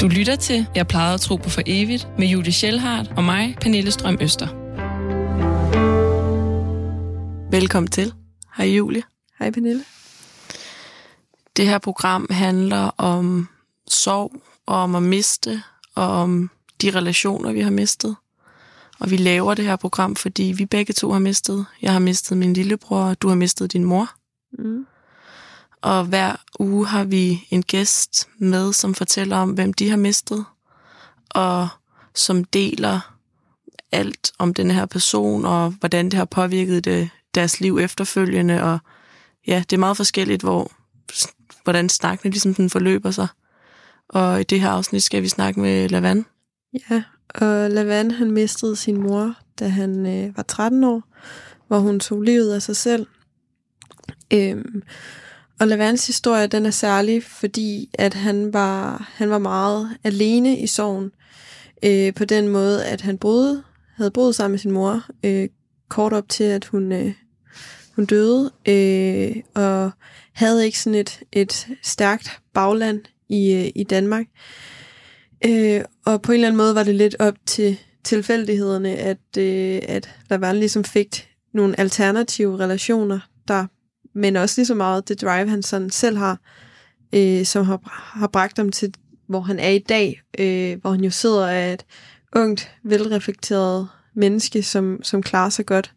Du lytter til Jeg plejede at tro på for evigt med Julie Schellhardt og mig, Pernille Strøm Øster. Velkommen til. Hej Julie. Hej Pernille. Det her program handler om sorg og om at miste og om de relationer, vi har mistet. Og vi laver det her program, fordi vi begge to har mistet. Jeg har mistet min lillebror, og du har mistet din mor. Mm. Og hver uge har vi en gæst med, som fortæller om, hvem de har mistet, og som deler alt om den her person, og hvordan det har påvirket det, deres liv efterfølgende. Og ja, det er meget forskelligt, hvor, hvordan snakken ligesom den forløber sig. Og i det her afsnit skal vi snakke med Lavan. Ja, og Lavan han mistede sin mor, da han øh, var 13 år, hvor hun tog livet af sig selv. Øhm, og Lavans historie, den er særlig, fordi at han var, han var meget alene i sorgen. Øh, på den måde, at han boede, havde boet sammen med sin mor, øh, kort op til, at hun, øh, hun døde, øh, og havde ikke sådan et, et stærkt bagland i, øh, i Danmark. Øh, og på en eller anden måde var det lidt op til tilfældighederne, at, øh, at Lavan ligesom fik nogle alternative relationer, der men også lige så meget det drive, han sådan selv har, øh, som har, har bragt ham til, hvor han er i dag, øh, hvor han jo sidder af et ungt, velreflekteret menneske, som, som klarer sig godt.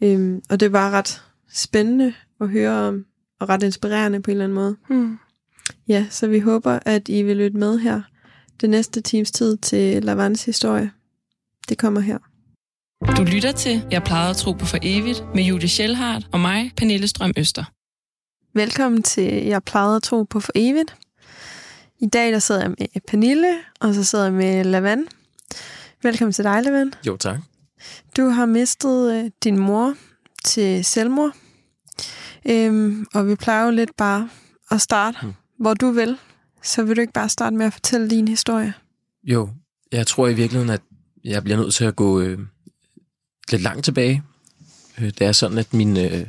Øh, og det var ret spændende at høre om, og ret inspirerende på en eller anden måde. Hmm. Ja, så vi håber, at I vil lytte med her det næste times tid til Lavans historie. Det kommer her. Du lytter til Jeg plejede at tro på for evigt med Julie Schellhardt og mig, Pernille Strøm Øster. Velkommen til Jeg plejede at tro på for evigt. I dag der sidder jeg med Pernille, og så sidder jeg med Lavan. Velkommen til dig, Lavan. Jo, tak. Du har mistet øh, din mor til selvmord. Øhm, og vi plejer jo lidt bare at starte, hmm. hvor du vil. Så vil du ikke bare starte med at fortælle din historie? Jo, jeg tror i virkeligheden, at jeg bliver nødt til at gå øh, lidt langt tilbage. Øh, det er sådan, at min, øh,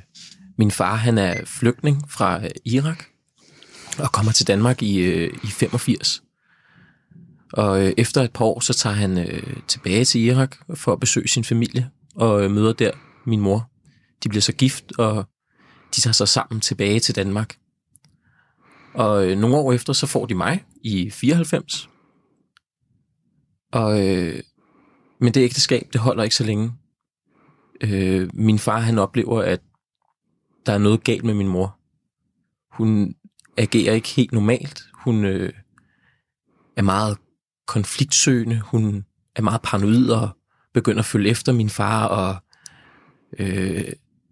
min far han er flygtning fra øh, Irak og kommer til Danmark i, i 85. Og efter et par år, så tager han tilbage til Irak for at besøge sin familie og møder der min mor. De bliver så gift, og de tager sig sammen tilbage til Danmark. Og øh, nogle år efter, så får de mig i 94. Og, øh, men det ægteskab, det holder ikke så længe. Øh, min far, han oplever, at der er noget galt med min mor. Hun agerer ikke helt normalt. Hun øh, er meget konfliktsøgende. Hun er meget paranoid og begynder at følge efter min far, og øh,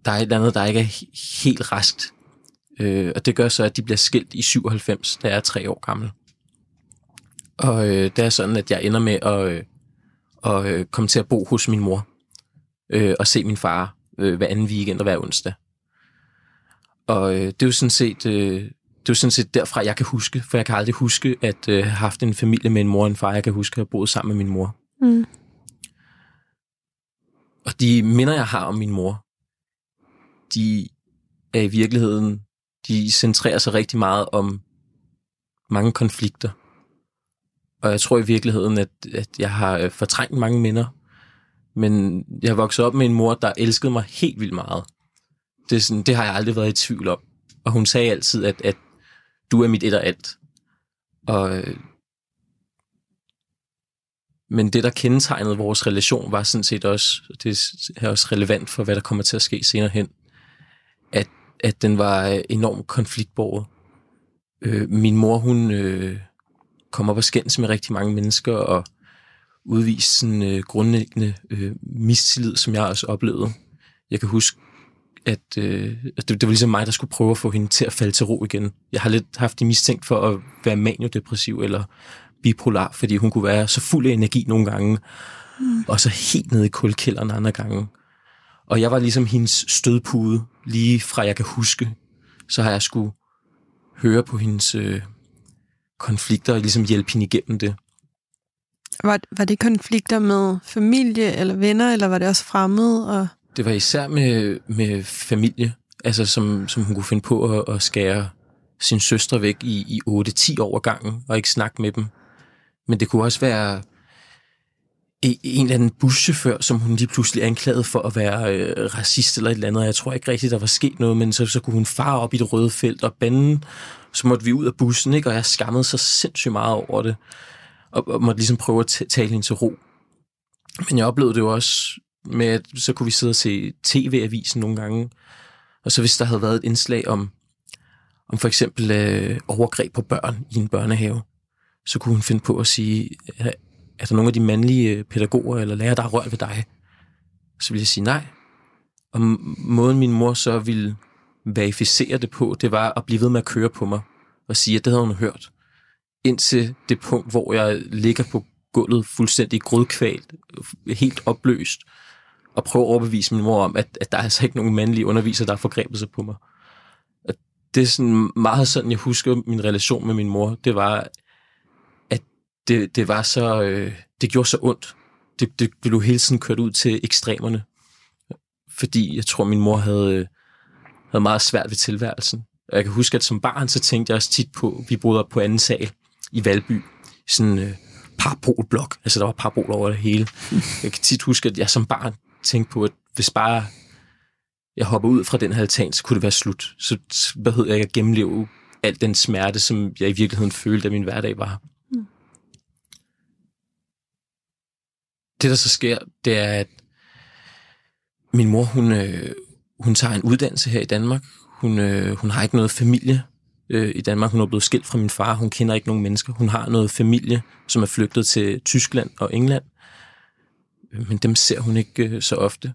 der er et eller andet, der ikke er helt raskt. Øh, og det gør så, at de bliver skilt i 97, da jeg er tre år gammel. Og øh, det er sådan, at jeg ender med at, øh, at øh, komme til at bo hos min mor øh, og se min far øh, hver anden weekend og hver onsdag. Og øh, det er jo sådan set... Øh, det er jo sådan set derfra, jeg kan huske, for jeg kan aldrig huske at øh, have haft en familie med en mor og en far. Jeg kan huske at have boet sammen med min mor. Mm. Og de minder, jeg har om min mor, de er i virkeligheden, de centrerer sig rigtig meget om mange konflikter. Og jeg tror i virkeligheden, at, at jeg har øh, fortrængt mange minder men jeg voksede op med en mor, der elskede mig helt vildt meget. Det, er sådan, det har jeg aldrig været i tvivl om. Og hun sagde altid, at, at du er mit et og alt. Og, øh, men det, der kendetegnede vores relation, var sådan set også, det er også relevant for, hvad der kommer til at ske senere hen, at, at den var enormt konfliktbåret. Øh, min mor, hun øh, kom op og skændes med rigtig mange mennesker, og udvist sådan øh, grundlæggende øh, mistillid, som jeg også oplevede. Jeg kan huske, at, øh, det, det var ligesom mig, der skulle prøve at få hende til at falde til ro igen. Jeg har lidt haft det mistænkt for at være maniodepressiv eller bipolar, fordi hun kunne være så fuld af energi nogle gange, mm. og så helt nede i kulkælderen andre gange. Og jeg var ligesom hendes stødpude, lige fra jeg kan huske. Så har jeg skulle høre på hendes øh, konflikter og ligesom hjælpe hende igennem det. Var, var det konflikter med familie eller venner, eller var det også fremmede? Og... Det var især med, med familie, altså som, som hun kunne finde på at, at skære sin søstre væk i, i 8-10 år gangen, og ikke snakke med dem. Men det kunne også være e, en eller anden buschauffør, som hun lige pludselig anklagede for at være øh, racist eller et eller andet. Jeg tror ikke rigtigt, der var sket noget, men så, så kunne hun fare op i det røde felt og bande. Så måtte vi ud af bussen, ikke? og jeg skammede så sindssygt meget over det. Og, og måtte ligesom prøve at tale hende til ro. Men jeg oplevede det jo også med, at så kunne vi sidde og se tv-avisen nogle gange. Og så hvis der havde været et indslag om, om for eksempel øh, overgreb på børn i en børnehave, så kunne hun finde på at sige, er der nogle af de mandlige øh, pædagoger eller lærere, der har rørt ved dig? Så ville jeg sige nej. Og måden min mor så ville verificere det på, det var at blive ved med at køre på mig og sige, at det havde hun hørt. Indtil det punkt, hvor jeg ligger på gulvet fuldstændig grødkvalt, helt opløst, og prøver at overbevise min mor om, at, at der er altså ikke nogen mandlige underviser, der har forgrebet sig på mig. Og det er sådan meget sådan, jeg husker min relation med min mor. Det var, at det, det var så, øh, det gjorde så ondt. Det, det blev hele tiden kørt ud til ekstremerne. Fordi jeg tror, min mor havde, øh, havde meget svært ved tilværelsen. Og jeg kan huske, at som barn, så tænkte jeg også tit på, vi boede op på anden sal i Valby, sådan øh, parapolblok. Altså, der var parabol over det hele. Jeg kan tit huske, at jeg som barn tænkte på, at hvis bare jeg hopper ud fra den her altan, så kunne det være slut. Så behøvede jeg ikke at gennemleve al den smerte, som jeg i virkeligheden følte, at min hverdag var. det, der så sker, det er, at min mor, hun, øh, hun tager en uddannelse her i Danmark. Hun, øh, hun har ikke noget familie øh, i Danmark. Hun er blevet skilt fra min far. Hun kender ikke nogen mennesker. Hun har noget familie, som er flygtet til Tyskland og England. Men dem ser hun ikke øh, så ofte.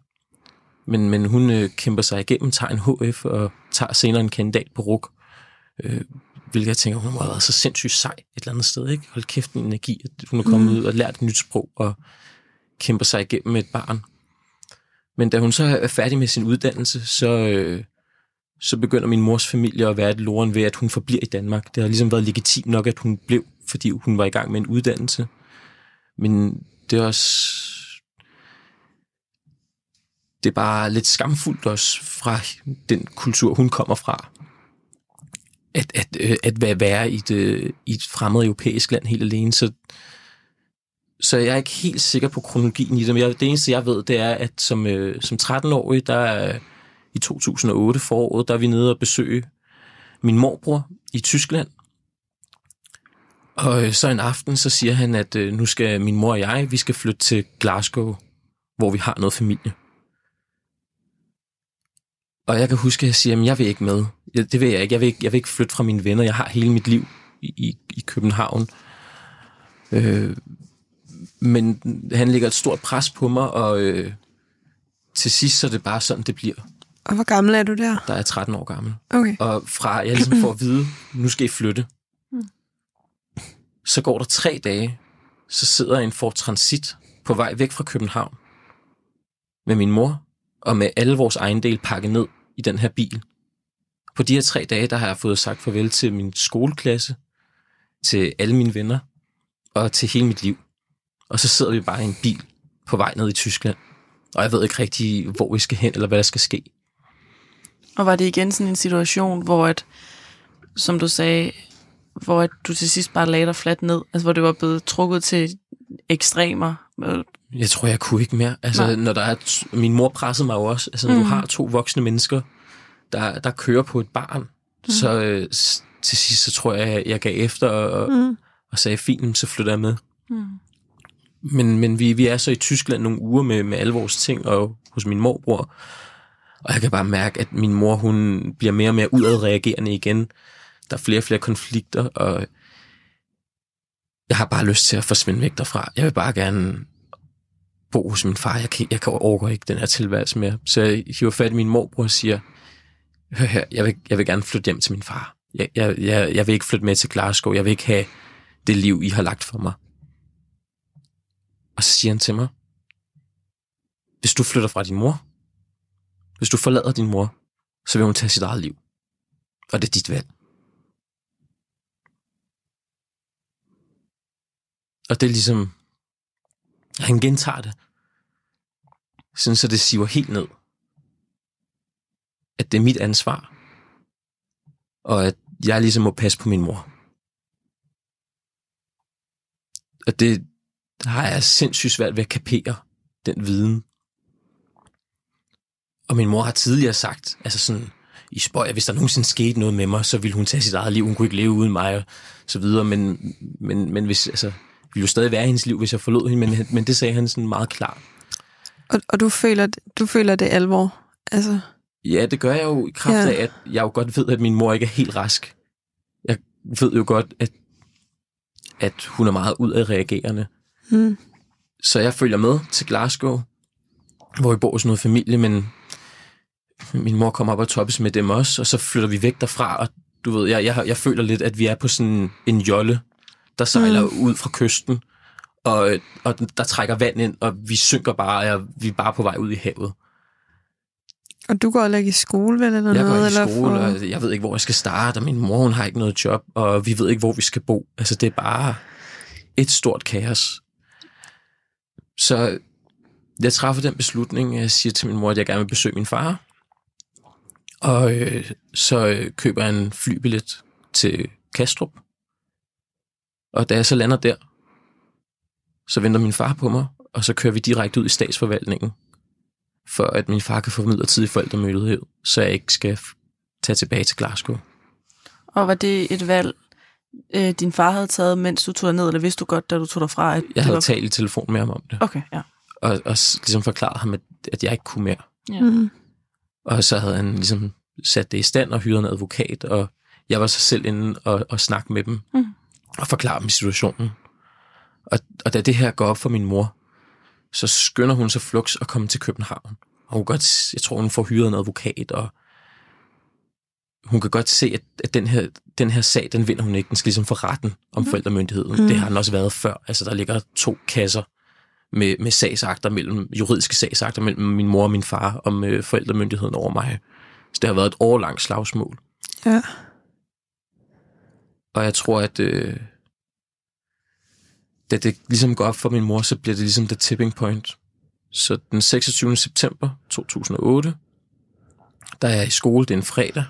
Men, men hun øh, kæmper sig igennem, tager en HF og tager senere en kandidat på RUK. Øh, hvilket jeg tænker, hun må have været så sindssygt sej et eller andet sted. Ikke? Hold kæft en energi, at hun er kommet mm. ud og lært et nyt sprog og kæmper sig igennem med et barn. Men da hun så er færdig med sin uddannelse, så, øh, så begynder min mors familie at være et loren ved, at hun forbliver i Danmark. Det har ligesom været legitimt nok, at hun blev, fordi hun var i gang med en uddannelse. Men det er også... Det er bare lidt skamfuldt også fra den kultur, hun kommer fra. At, at, øh, at være i et, øh, i et fremmed europæisk land helt alene. Så så jeg er ikke helt sikker på kronologien i det, men jeg, det eneste, jeg ved, det er, at som, øh, som 13-årig, der i 2008 foråret, der er vi nede og besøge min morbror i Tyskland. Og øh, så en aften, så siger han, at øh, nu skal min mor og jeg, vi skal flytte til Glasgow, hvor vi har noget familie. Og jeg kan huske, at jeg siger, at jeg vil ikke med. Jeg, det vil jeg ikke. Jeg vil ikke, jeg vil ikke flytte fra mine venner. Jeg har hele mit liv i, i, i København. Øh, men han lægger et stort pres på mig, og øh, til sidst så er det bare sådan, det bliver. Og hvor gammel er du der? Der er 13 år gammel. Okay. Og fra jeg ligesom får at vide, nu skal I flytte, mm. så går der tre dage, så sidder en Ford Transit på vej væk fra København med min mor, og med alle vores ejendel pakket ned i den her bil. På de her tre dage, der har jeg fået sagt farvel til min skoleklasse, til alle mine venner, og til hele mit liv. Og så sidder vi bare i en bil på vej ned i Tyskland. Og jeg ved ikke rigtig, hvor vi skal hen, eller hvad der skal ske. Og var det igen sådan en situation, hvor at, som du sagde, hvor at du til sidst bare lagde dig fladt ned? Altså hvor det var blevet trukket til ekstremer? Jeg tror, jeg kunne ikke mere. Altså, Nej. når der er min mor pressede mig jo også. Altså, mm. du har to voksne mennesker, der, der kører på et barn, mm. så øh, til sidst, så tror jeg, jeg gav efter og, mm. og sagde, fint, så flytter jeg med. Mm. Men, men vi, vi er så i Tyskland nogle uger med, med alle vores ting, og hos min morbror. Og jeg kan bare mærke, at min mor, hun bliver mere og mere udadreagerende igen. Der er flere og flere konflikter, og jeg har bare lyst til at forsvinde væk derfra. Jeg vil bare gerne bo hos min far. Jeg kan, jeg kan overgå ikke den her tilværelse mere. Så jeg hiver fat i min morbror og siger, hør her, jeg vil, jeg vil gerne flytte hjem til min far. Jeg, jeg, jeg, jeg vil ikke flytte med til Glasgow. Jeg vil ikke have det liv, I har lagt for mig. Og så siger han til mig, hvis du flytter fra din mor, hvis du forlader din mor, så vil hun tage sit eget liv. Og det er dit valg. Og det er ligesom, han gentager det, sådan så det siver helt ned. At det er mit ansvar, og at jeg ligesom må passe på min mor. Og det har jeg sindssygt svært ved at kapere, den viden. Og min mor har tidligere sagt, altså sådan, i spøj, at hvis der nogensinde skete noget med mig, så ville hun tage sit eget liv, hun kunne ikke leve uden mig, og så videre, men, men, men hvis, altså, ville jo stadig være i hendes liv, hvis jeg forlod hende, men, men det sagde han sådan meget klart. Og, og du, føler, du føler det alvor? Altså, Ja, det gør jeg jo i kraft Ja. af, at jeg jo godt ved, at min mor ikke er helt rask. Jeg ved jo godt, at, at hun er meget udadreagerende. hmm, Så jeg følger med til Glasgow, hvor vi bor hos noget familie, men min mor kommer op og toppes med dem også, og så flytter vi væk derfra, og du ved, jeg, jeg, jeg føler lidt, at vi er på sådan en jolle, der sejler mm. ud fra kysten, og, og der trækker vand ind, og vi synker bare, og vi er bare på vej ud i havet. og du går heller ikke i skole, vel? Eller Jeg noget, går i eller skole, for- og jeg ved ikke, hvor jeg skal starte, og min mor, hun har ikke noget job, og vi ved ikke, hvor vi skal bo. Altså, det er bare et stort kaos. Så jeg træffer den beslutning, jeg siger til min mor, at jeg gerne vil besøge min far. Og øh, så øh, køber jeg en flybillet til Kastrup. Og da jeg så lander der, så venter min far på mig, og så kører vi direkte ud i statsforvaltningen for at min far kan få midlertidig forældremyndighed, så jeg ikke skal tage tilbage til Glasgow. Og var det et valg, øh, din far havde taget, mens du tog ned, eller vidste du godt, da du tog derfra? At Jeg havde var... talt i telefon med ham om det, Okay, ja. og, og ligesom forklaret ham, at, at jeg ikke kunne mere. ja. Mm. Og så havde han ligesom sat det i stand og hyret en advokat, og jeg var så selv inde og, og snakke med dem, Mm. og forklare dem situationen. Og, og da det her går op for min mor, så skynder hun sig flux at komme til København. Og hun godt, jeg tror, hun får hyret en advokat, og hun kan godt se, at, at den, her, den her sag, den vinder hun ikke. Den skal ligesom få retten om forældremyndigheden. Mm. Det har den også været før. Altså, der ligger to kasser med, med sagsakter mellem, juridiske sagsakter mellem min mor og min far om øh, forældremyndigheden over mig. Så det har været et årlangt slagsmål. Ja. Og jeg tror, at øh, da det ligesom går op for min mor, så bliver det ligesom the tipping point. Så den 26. september 2008, der er jeg i skole, det er en fredag,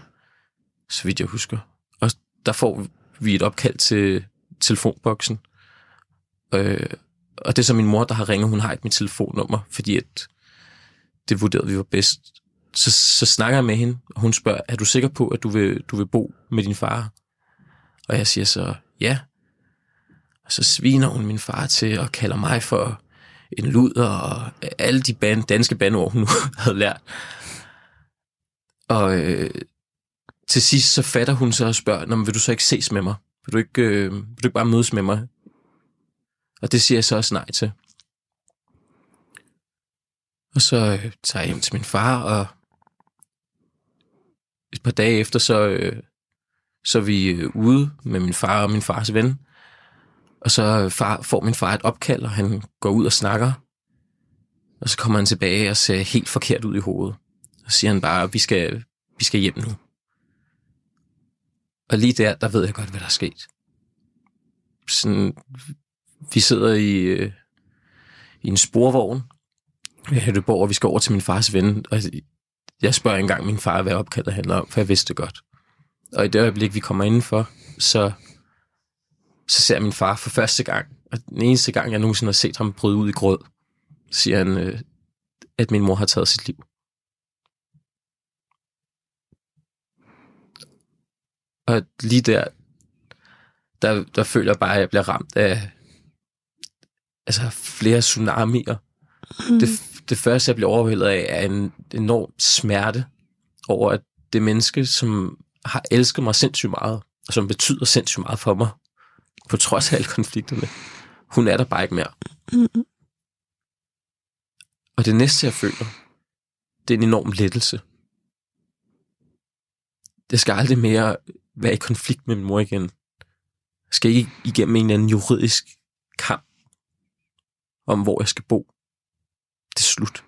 så vidt jeg husker. Og der får vi et opkald til telefonboksen. Øh, og det er så min mor, der har ringet, hun har ikke mit telefonnummer, fordi at det vurderede vi var bedst. Så, så snakker jeg med hende, og hun spørger, er du sikker på, at du vil, du vil bo med din far? Og jeg siger så, ja. Og så sviner hun min far til og kalder mig for en luder og alle de band, danske bandord, hun nu havde lært. Og øh, til sidst så fatter hun så og spørger, Nå, men vil du så ikke ses med mig? Vil du ikke, øh, vil du ikke bare mødes med mig? Og det siger jeg så også nej til. Og så øh, tager jeg hjem til min far, og et par dage efter, så, øh, så er vi øh, ude med min far og min fars ven. Og så øh, far, får min far et opkald, og han går ud og snakker. Og så kommer han tilbage og ser helt forkert ud i hovedet. Og siger han bare, vi skal, vi skal hjem nu. Og lige der, der ved jeg godt, hvad der er sket. Sådan, vi sidder i, øh, i en sporvogn ved Hætteborg, og vi skal over til min fars ven. Og jeg spørger engang min far, hvad opkaldet handler om, for jeg vidste det godt. Og i det øjeblik, vi kommer indenfor, så, så ser jeg min far for første gang. Og den eneste gang, jeg nogensinde har set ham bryde ud i gråd, siger han, øh, at min mor har taget sit liv. Og lige der, der, der føler jeg bare, at jeg bliver ramt af altså flere tsunamier. Mm. Det, det første, jeg bliver overvældet af, er en enorm smerte over, at det menneske, som har elsket mig sindssygt meget, og som betyder sindssygt meget for mig, på trods af alle konflikterne, hun er der bare ikke mere. Mm. Og det næste, jeg føler, det er en enorm lettelse. Jeg skal aldrig mere være i konflikt med min mor igen. Jeg skal ikke igennem en eller anden juridisk kamp om, hvor jeg skal bo. Det er slut.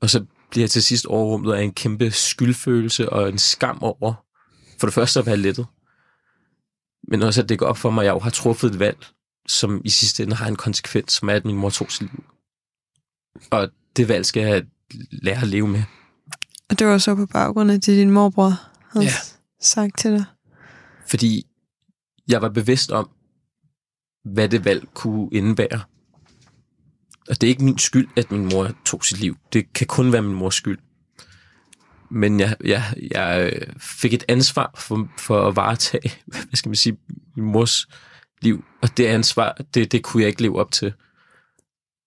Og så bliver jeg til sidst overrumlet af en kæmpe skyldfølelse og en skam over, for det første at være lettet, men også at det går op for mig, at jeg jo har truffet et valg, som i sidste ende har en konsekvens, som er, at min mor tog sit liv. Og det valg skal jeg lære at leve med. Og det var så på baggrund af det, din morbror havde Ja. sagt til dig. Fordi jeg var bevidst om, hvad det valg kunne indebære. Og det er ikke min skyld, at min mor tog sit liv. Det kan kun være min mors skyld. Men jeg, jeg, jeg øh, fik et ansvar for, for at varetage, hvad skal man sige, min mors liv. Og det ansvar, det, det kunne jeg ikke leve op til.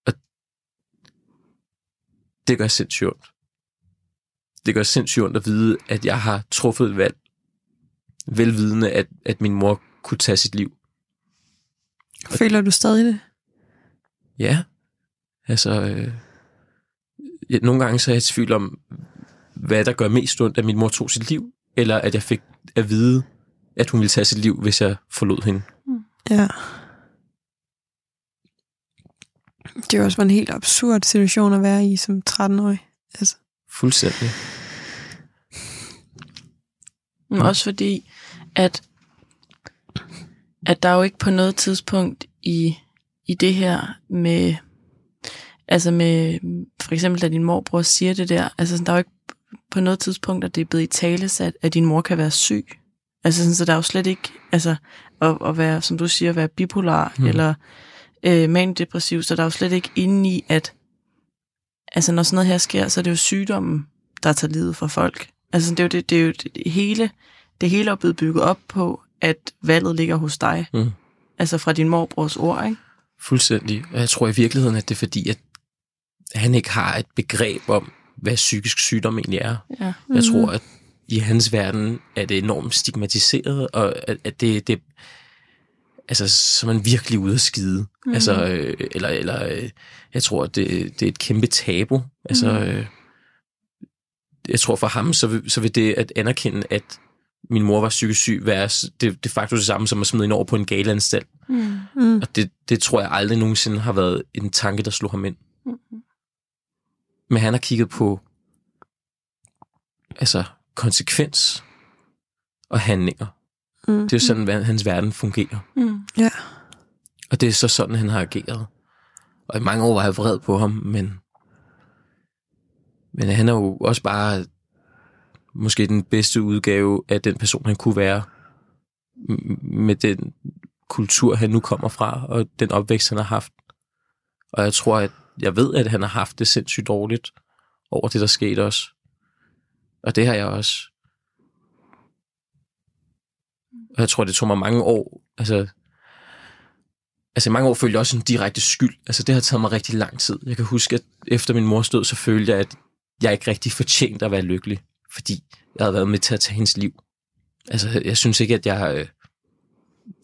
Og det gør sindssygt ondt. Det gør sindssygt ondt at vide, at jeg har truffet et valg, velvidende, at, at min mor kunne tage sit liv. Føler du stadig det? Ja. Altså, øh, ja, nogle gange så er jeg i tvivl om, hvad der gør mest ondt, at min mor tog sit liv, eller at jeg fik at vide, at hun ville tage sit liv, hvis jeg forlod hende. Ja. Det er jo også var en helt absurd situation at være i som 13-årig. Altså, Fuldstændig. Men også fordi, at, at der er jo ikke på noget tidspunkt i, i det her med, altså med, for eksempel da din morbror siger det der, altså sådan, der er jo ikke på noget tidspunkt, at det er blevet i talesat, at din mor kan være syg. Altså sådan, så der er jo slet ikke, altså at, at være, som du siger, være bipolar mm. eller øh, mandepressiv, så der er jo slet ikke inde i, at altså når sådan noget her sker, så er det jo sygdommen, der tager livet fra folk. Altså det er jo, det, det er jo det hele, det hele er blevet bygget op på, at valget ligger hos dig. Mm. Altså fra din morbrors ord, ikke? Fuldstændig. Og jeg tror i virkeligheden, at det er fordi, at han ikke har et begreb om, hvad psykisk sygdom egentlig er. Ja. Mm. Jeg tror, at i hans verden er det enormt stigmatiseret, og at, at det, det altså, så man virkelig ude at skide. Mm. Altså, øh, eller, eller øh, jeg tror, at det, det er et kæmpe tabu. Altså, Mm. øh, jeg tror for ham, så vil, så vil det at anerkende, at min mor var psykisk syg, være det, det er faktisk det samme som at smide hende over på en galeanstalt. Mm. mm, Og det, det tror jeg aldrig nogensinde har været en tanke, der slog ham ind. Mm. Men han har kigget på altså konsekvens og handlinger. mm, Det er jo sådan, hvad hans verden fungerer. Mm. Ja. Og det er så sådan, han har ageret. Og i mange år var jeg vred på ham, men, men han er jo også bare måske den bedste udgave af den person, han kunne være med den kultur, han nu kommer fra, og den opvækst, han har haft. Og jeg tror, at jeg ved, at han har haft det sindssygt dårligt over det, der skete også. Og det har jeg også. Og jeg tror, det tog mig mange år, altså altså mange år følte jeg også en direkte skyld. Altså det har taget mig rigtig lang tid. Jeg kan huske, at efter min mors død, så følte jeg, at jeg ikke rigtig fortjente at være lykkelig, fordi jeg havde været med til at tage hendes liv. Altså jeg synes ikke, at jeg øh,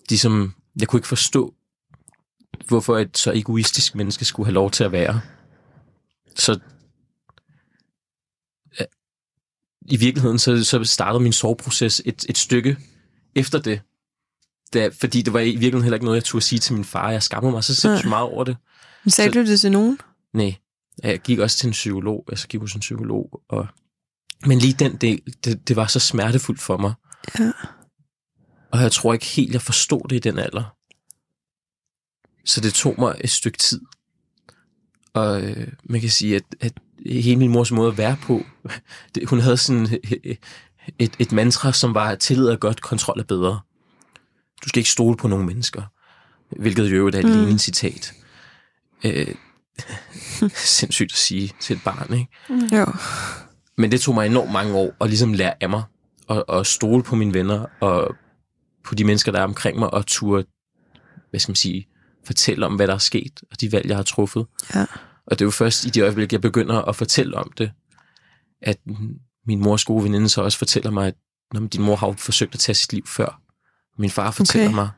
ligesom, jeg kunne ikke forstå, hvorfor et så egoistisk menneske skulle have lov til at være. Så øh, i virkeligheden, så, så startede min soveproces et, et stykke efter det, da, fordi det var i virkeligheden heller ikke noget, jeg turde sige til min far. Jeg skammede mig så sindssygt meget over det. Men Sagde Så- du det til nogen? Nej, jeg gik også til en psykolog. Altså, jeg gik hos en psykolog. Og... Men lige den del, det, det var så smertefuldt for mig. Ja. Og jeg tror ikke helt, jeg forstod det i den alder. Så det tog mig et stykke tid. Og øh, man kan sige, at, at hele min mors måde at være på, det, hun havde sådan et, et mantra, som var, tillid er godt, kontrol er bedre. Du skal ikke stole på nogen mennesker. Hvilket jo er et mm. lignende citat. Øh, sindssygt at sige til et barn, ikke? Jo. Men det tog mig enormt mange år at ligesom lære af mig, og, og stole på mine venner, og på de mennesker, der er omkring mig, og turde, hvad skal man sige, fortælle om, hvad der er sket, og de valg, jeg har truffet. Ja. Og det er jo først i de øjeblik, jeg begynder at fortælle om det, at min mors gode veninde så også fortæller mig, at når din mor har jo forsøgt at tage sit liv før. Min far fortæller Okay. mig,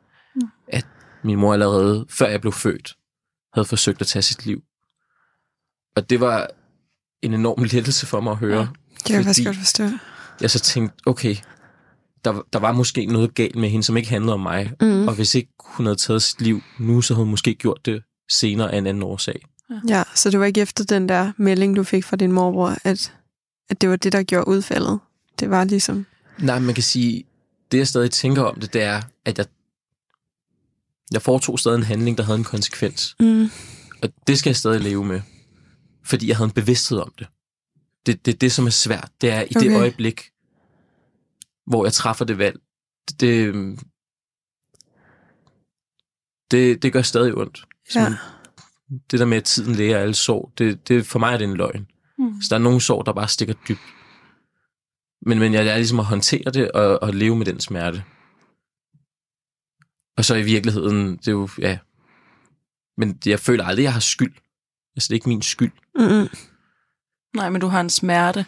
at min mor allerede, før jeg blev født, havde forsøgt at tage sit liv. Og det var en enorm lettelse for mig at høre. Ja. Det kan jeg faktisk godt forstå. Jeg så tænkte, okay, der, der var måske noget galt med hende, som ikke handlede om mig. Mm. Og hvis ikke hun havde taget sit liv nu, så havde hun måske gjort det senere af en anden årsag. Ja, så det var ikke efter den der melding, du fik fra din morbror, at, at det var det, der gjorde udfaldet. Det var ligesom... Nej, man kan sige, det jeg stadig tænker om det, det er, at jeg, jeg foretog stadig en handling, der havde en konsekvens. Mm. Og det skal jeg stadig leve med. Fordi jeg havde en bevidsthed om det. Det, det, det som er svært, det er i okay. det øjeblik, hvor jeg træffer det valg. Det, det, det, det gør stadig ondt. Ja. Det der med, at tiden læger alle sår, det, det, for mig er det en løgn. Mm. Så der er nogle sår, der bare stikker dybt. Men, men jeg lærer ligesom at håndtere det og, og leve med den smerte. Og så i virkeligheden, det er jo, ja. Men jeg føler aldrig, at jeg har skyld. Altså, det er ikke min skyld. Mm-mm. Nej, men du har en smerte,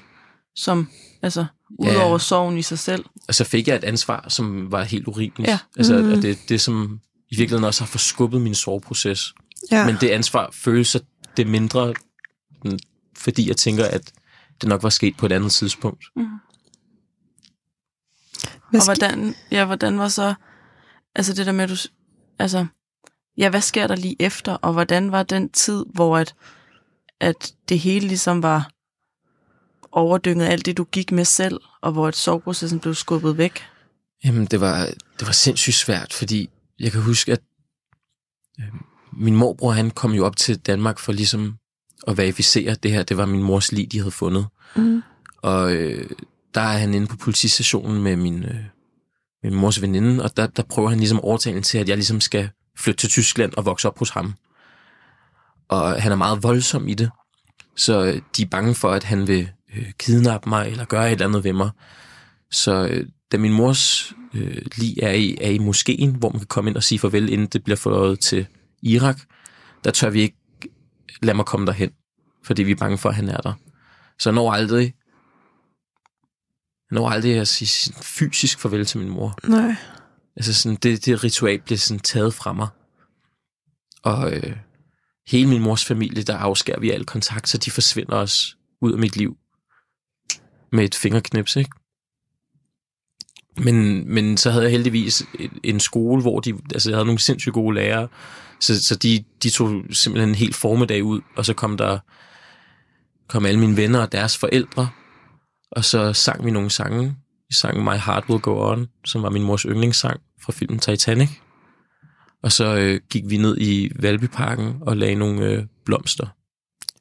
som, altså, Ja. udover sorgen i sig selv. Og så fik jeg et ansvar, som var helt urimeligt. Ja. Altså, Mhm. og det, det som i virkeligheden også har forskubbet min sorgproces. Ja. Men det ansvar føles så det mindre, mm, fordi jeg tænker, at det nok var sket på et andet tidspunkt. Hvad og hvordan, ja, hvordan var så, altså det der med, at du, altså, ja, hvad sker der lige efter, og hvordan var den tid, hvor at, at det hele ligesom var overdynget alt det, du gik med selv, og hvor et sorgprocessen blev skubbet væk? Jamen, det var, det var sindssygt svært, fordi jeg kan huske, at øh, min morbror, han kom jo op til Danmark for ligesom at verificere at det her. Det var min mors lig, de havde fundet. Mm. Og øh, der er han inde på politistationen med min, øh, min mors veninde, og der, der prøver han ligesom at overtale hende til, at jeg ligesom skal flytte til Tyskland og vokse op hos ham. Og han er meget voldsom i det, så øh, de er bange for, at han vil øh, kidnappe mig eller gøre et eller andet ved mig. Så øh, da min mors øh, lig er i, er i moskeen, hvor man kan komme ind og sige farvel, inden det bliver forløjet til Irak, der tør vi ikke øh, lade mig komme derhen, fordi vi er bange for, at han er der. Så jeg når aldrig, jeg når aldrig at sige fysisk farvel til min mor. Nej. Altså sådan, det, det ritual bliver sådan taget fra mig. Og øh, hele min mors familie, der afskærer vi al kontakt, så de forsvinder også ud af mit liv. Med et fingerknips, ikke? Men, men så havde jeg heldigvis en- en skole, hvor de, altså jeg havde nogle sindssygt gode lærere, så, så de, de tog simpelthen en hel formiddag ud, og så kom der kom alle mine venner og deres forældre, og så sang vi nogle sange. Vi sang My Heart Will Go On, som var min mors yndlingssang fra filmen Titanic. Og så øh, gik vi ned i Valbyparken og lagde nogle øh, blomster.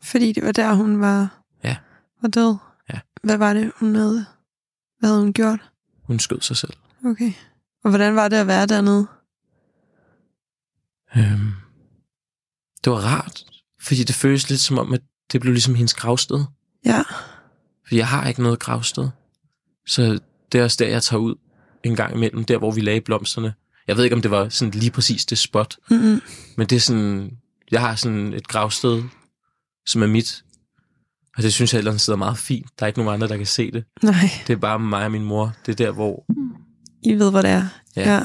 Fordi det var der, hun var, Ja. var død. Ja. Hvad var det, hun havde? Hvad havde hun gjort? Hun skød sig selv. Okay. Og hvordan var det at være dernede? Øhm, det var rart, fordi det føles lidt som om, at det blev ligesom hendes gravsted. Ja. For jeg har ikke noget gravsted. Så det er også der, jeg tager ud en gang imellem, der hvor vi lagde blomsterne. Jeg ved ikke, om det var sådan lige præcis det spot, Mm-mm. men det er sådan, jeg har sådan et gravsted, som er mit. Og det synes jeg ellers sidder meget fint. Der er ikke nogen andre, der kan se det. Nej, Det er bare mig og min mor. Det er der, hvor... I ved, hvor det er. Ja. ja.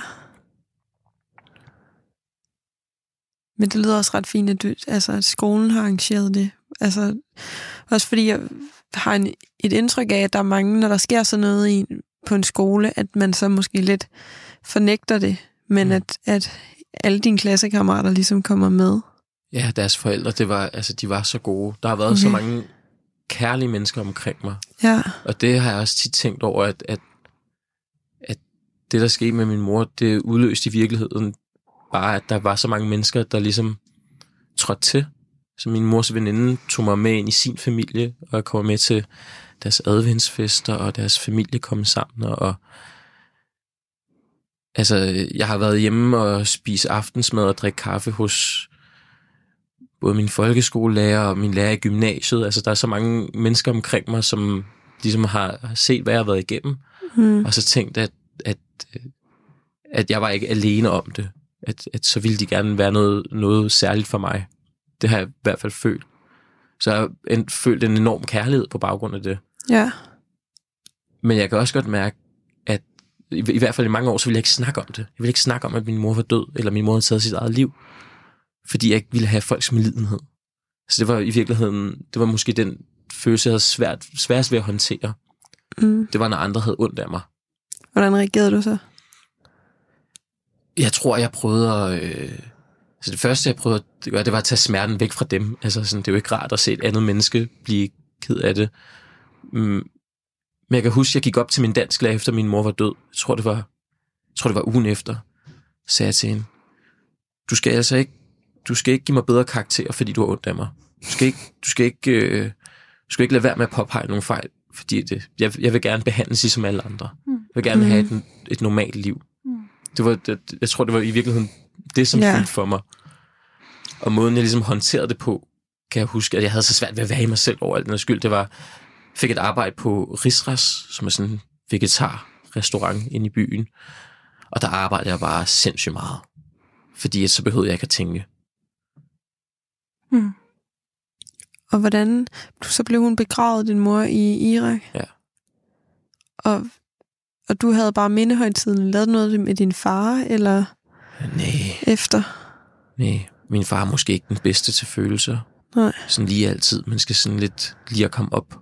Men det lyder også ret fint, at, du, altså, at skolen har arrangeret det. Altså, også fordi jeg har en, et indtryk af, at der er mange, når der sker sådan noget i, på en skole, at man så måske lidt fornægter det, men Mm. at, at alle dine klassekammerater ligesom kommer med. Ja, deres forældre, det var, altså, de var så gode. Der har været okay. så mange kærlige mennesker omkring mig. Ja, Og det har jeg også tit tænkt over, at, at, at det, der skete med min mor, det udløste i virkeligheden bare, at der var så mange mennesker, der ligesom trådte til. Så min mors veninde tog mig med ind i sin familie, og jeg kom med til deres adventsfester, og deres familie kom sammen, og altså, jeg har været hjemme og spise aftensmad og drikke kaffe hos både min folkeskolelærer og min lærer i gymnasiet. Altså, der er så mange mennesker omkring mig, som ligesom har har set, hvad jeg har været igennem, mm. og så tænkt, at, at, at jeg var ikke alene om det. At, at så ville de gerne være noget, noget særligt for mig. Det har jeg i hvert fald følt. Så jeg har en- følt en enorm kærlighed på baggrund af det. ja, Men jeg kan også godt mærke, at i, i hvert fald i mange år, så ville jeg ikke snakke om det. Jeg ville ikke snakke om, at min mor var død, eller min mor havde taget sit eget liv. Fordi jeg ikke ville have folks medlidenhed. Så det var i virkeligheden, det var måske den følelse, jeg havde svært, sværest ved at håndtere. mm. Det var, når andre havde ondt af mig. Hvordan reagerede du så? Jeg tror, jeg prøvede at... Øh, altså det første, jeg prøvede at gøre, det var at tage smerten væk fra dem. Altså sådan, det er jo ikke rart at se et andet menneske blive ked af det. Mm, men jeg kan huske, jeg gik op til min dansklærer, efter min mor var død. Jeg tror, det var, jeg tror, det var ugen efter. Så sagde jeg til hende, du skal altså ikke, du skal ikke give mig bedre karakter, fordi du har ondt af mig. Du skal ikke, du skal ikke, øh, du skal ikke lade være med at påpege nogle fejl, fordi det, jeg, jeg vil gerne behandles ligesom alle andre. Jeg vil gerne Mm. have et, et normalt liv. Mm. Det var, det, jeg tror, det var i virkeligheden det, som Ja. fyldte for mig. Og måden, jeg ligesom håndterede det på, kan jeg huske, at jeg havde så svært ved at være i mig selv over alt den skyld. Det var, fik et arbejde på Risras, som er sådan en vegetar-restaurant inde i byen. Og der arbejdede jeg bare sindssygt meget. Fordi så behøvede jeg ikke at tænke. Mm. Og hvordan, så blev hun begravet, din mor, i Irak? Ja. Og, og du havde bare mindehøjtiden lavet noget med din far, eller Nej, efter? nej. Min far er måske ikke den bedste til følelser. Nej. Sådan lige altid. Man skal sådan lidt lige at komme op.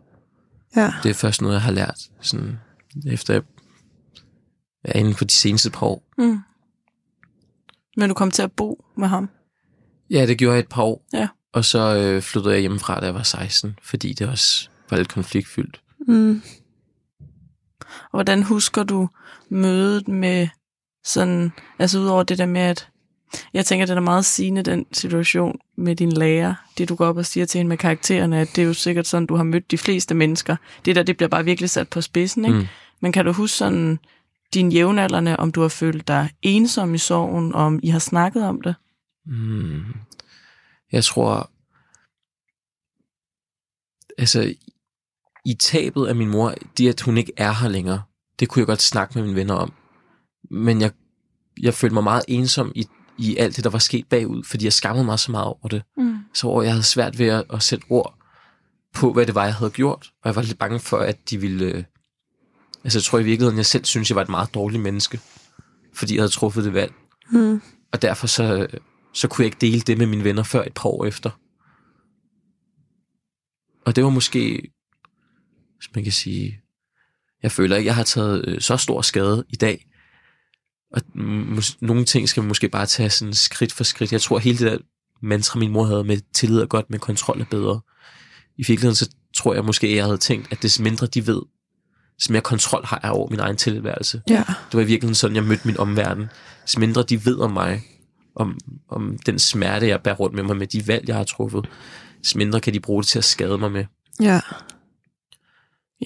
Ja. Det er først noget, jeg har lært. Sådan, efter jeg er inden for de seneste par år. Mm. Men du kom til at bo med ham? Ja, det gjorde jeg et par år. Ja. Og så øh, flyttede jeg hjemmefra, da jeg var 16, fordi det også var lidt konfliktfyldt. Mm. Og hvordan husker du mødet med sådan, altså udover det der med, at jeg tænker, det er meget sigende, den situation med din lærer, det du går op og siger til hende med karaktererne, at det er jo sikkert sådan, du har mødt de fleste mennesker. Det der, det bliver bare virkelig sat på spidsen, ikke? Mm. Men kan du huske sådan din jævnaldrende, om du har følt dig ensom i sorgen, om I har snakket om det? Mm. Jeg tror, altså, i tabet af min mor, det at hun ikke er her længere, det kunne jeg godt snakke med mine venner om. Men jeg, jeg følte mig meget ensom i, i alt det, der var sket bagud, fordi jeg skammede mig så meget over det. Mm. Så over, jeg havde svært ved at, at sætte ord på, hvad det var, jeg havde gjort. Og jeg var lidt bange for, at de ville... Øh, altså, jeg tror i virkeligheden, jeg selv synes, jeg var et meget dårligt menneske, fordi jeg havde truffet det valg. Mm. Og derfor så, så kunne jeg ikke dele det med mine venner før et par år efter. Og det var måske, hvis man kan sige, jeg føler ikke, jeg har taget øh, så stor skade i dag. Og mås- nogle ting skal man måske bare tage sådan skridt for skridt. Jeg tror, hele det der mantra, min mor havde med tillid er godt, men kontrol er bedre. I virkeligheden så tror jeg måske, jeg havde tænkt, at des mindre de ved, des mere kontrol har jeg over min egen tilværelse. Ja. Det var i virkeligheden sådan, jeg mødte min omverden. Des mindre de ved om mig, om, om den smerte, jeg bærer rundt med mig, med de valg, jeg har truffet, des mindre kan de bruge det til at skade mig med. Ja.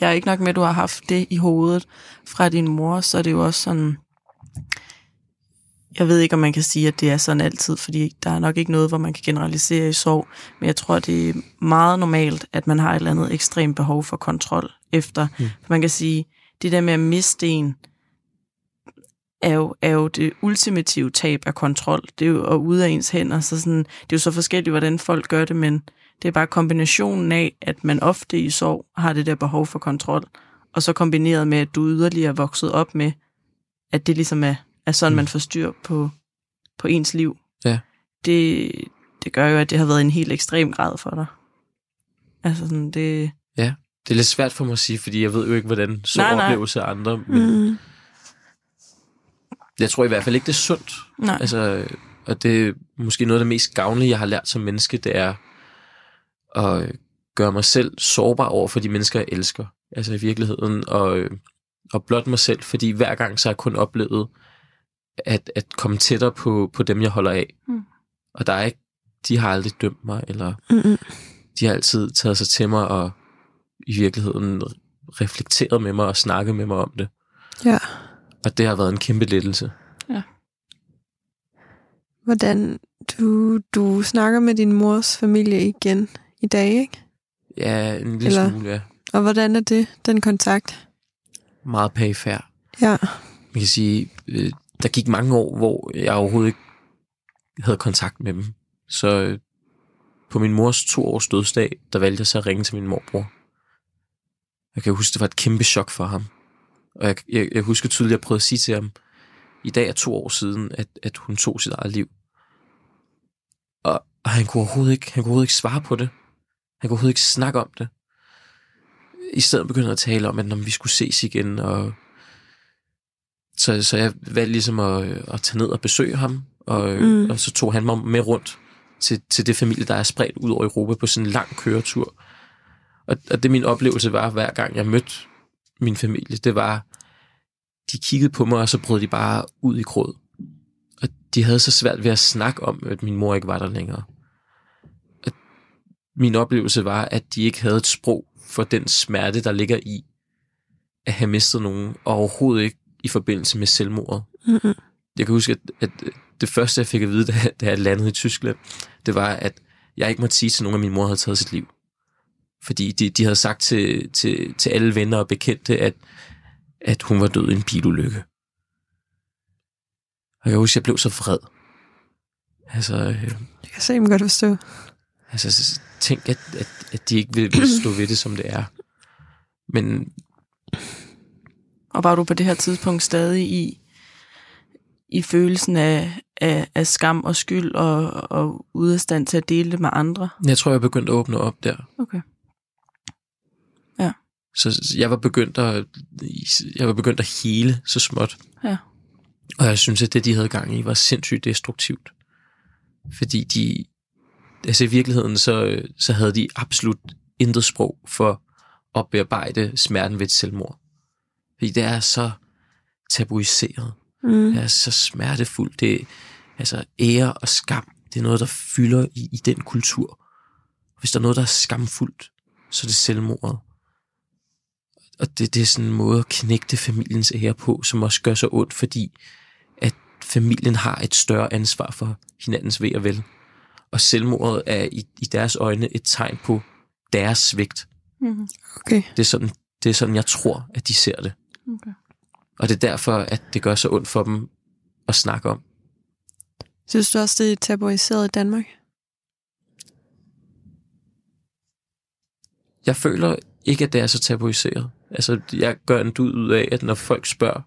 Jeg er ikke nok med, at du har haft det i hovedet fra din mor, så er det jo også sådan... Jeg ved ikke, om man kan sige, at det er sådan altid, fordi der er nok ikke noget, hvor man kan generalisere i sorg, men jeg tror, det er meget normalt, at man har et eller andet ekstremt behov for kontrol efter. Mm. Man kan sige, det der med at miste en, er jo, er jo det ultimative tab af kontrol. Det er jo og ude af ens hænder, så sådan, det er jo så forskelligt, hvordan folk gør det, men det er bare kombinationen af, at man ofte i sorg har det der behov for kontrol, og så kombineret med, at du yderligere er vokset op med, at det ligesom er, er sådan, mm. man får styr på, på ens liv. Ja. Det, det gør jo, at det har været en helt ekstrem grad for dig. Altså sådan, det... Det er lidt svært for mig at sige, fordi jeg ved jo ikke, hvordan så Nej, nej. oplevelse af andre, men Mm. jeg tror i hvert fald ikke, det er sundt. Nej. Altså, og det er måske noget af det mest gavnlige, jeg har lært som menneske, det er at gøre mig selv sårbar over for de mennesker, jeg elsker. Altså i virkeligheden, og, og blot mig selv, fordi hver gang så har jeg kun oplevet at, at komme tættere på, på dem, jeg holder af. Mm. Og der er ikke, de har aldrig dømt mig, eller Mm-mm. de har altid taget sig til mig og i virkeligheden reflekteret med mig og snakket med mig om det. Ja. Og det har været en kæmpe lettelse. Hvordan du, du snakker med din mors familie igen i dag, ikke? Ja, en lille Eller- smule, ja. Og hvordan er det, den kontakt? Meget perifær. Ja. Man kan sige, øh, der gik mange år, hvor jeg overhovedet ikke havde kontakt med dem. Så øh, på min mors to års dødsdag, der valgte jeg så at ringe til min morbror. Jeg kan huske, det var et kæmpe chok for ham. Og jeg, jeg, jeg husker tydeligt, at jeg prøvede at sige til ham, i dag er to år siden, at, at hun tog sit eget liv. Og, og han, kunne overhovedet ikke, han kunne overhovedet ikke svare på det. Han kunne overhovedet ikke snakke om det. I stedet begyndte at tale om, at når vi skulle ses igen, og så, så jeg valgte ligesom at, at tage ned og besøge ham, og, Mm. mm. og så tog han mig med rundt til, til det familie, der er spredt ud over Europa på sådan en lang køretur. Og, og det min oplevelse var, hver gang jeg mødte min familie, det var, de kiggede på mig, og så brød de bare ud i gråd. Og de havde så svært ved at snakke om, at min mor ikke var der længere. Og min oplevelse var, at de ikke havde et sprog for den smerte, der ligger i at have mistet nogen, og overhovedet ikke i forbindelse med selvmordet. Mm-mm. jeg kan huske, at, at det første, jeg fik at vide, da, da jeg landede i Tyskland, det var, at jeg ikke måtte sige til nogen, at min mor havde taget sit liv. Fordi de, de havde sagt til, til, til alle venner og bekendte, at, at hun var død i en bilulykke. Og jeg kan huske, at jeg blev så vred. Altså, øh, Jeg kan simpelthen godt forstå. altså tænk, at, at, at de ikke vil, vil stå ved det, som det er. Men Og var du på det her tidspunkt stadig i, i følelsen af, af, af skam og skyld og, og ude af stand til at dele det med andre? jeg tror, jeg begyndte at åbne op der. Okay. Så jeg var begyndt at, jeg var begyndt at hele så småt. Ja. Og jeg synes, at det, de havde gang i, var sindssygt destruktivt. Fordi de, altså i virkeligheden, så, så havde de absolut intet sprog for at bearbejde smerten ved et selvmord. Fordi det er så tabuiseret. Mm. Det er så smertefuldt. Det er altså ære og skam. Det er noget, der fylder i, i den kultur. Hvis der er noget, der er skamfuldt, så er det selvmordet. Og det, det er sådan en måde at knægte familiens ære på, som også gør så ondt, fordi at familien har et større ansvar for hinandens ved og vel. Og selvmordet er i, i deres øjne et tegn på deres svigt. Mm-hmm. Okay. Det er, sådan, det er sådan, jeg tror, at de ser det. Okay. Og det er derfor, at det gør så ondt for dem at snakke om. Synes du også, det er tabuiseret i Danmark? Jeg føler ikke, at det er så tabuiseret. Altså, jeg gør en dud ud af, at når folk spørger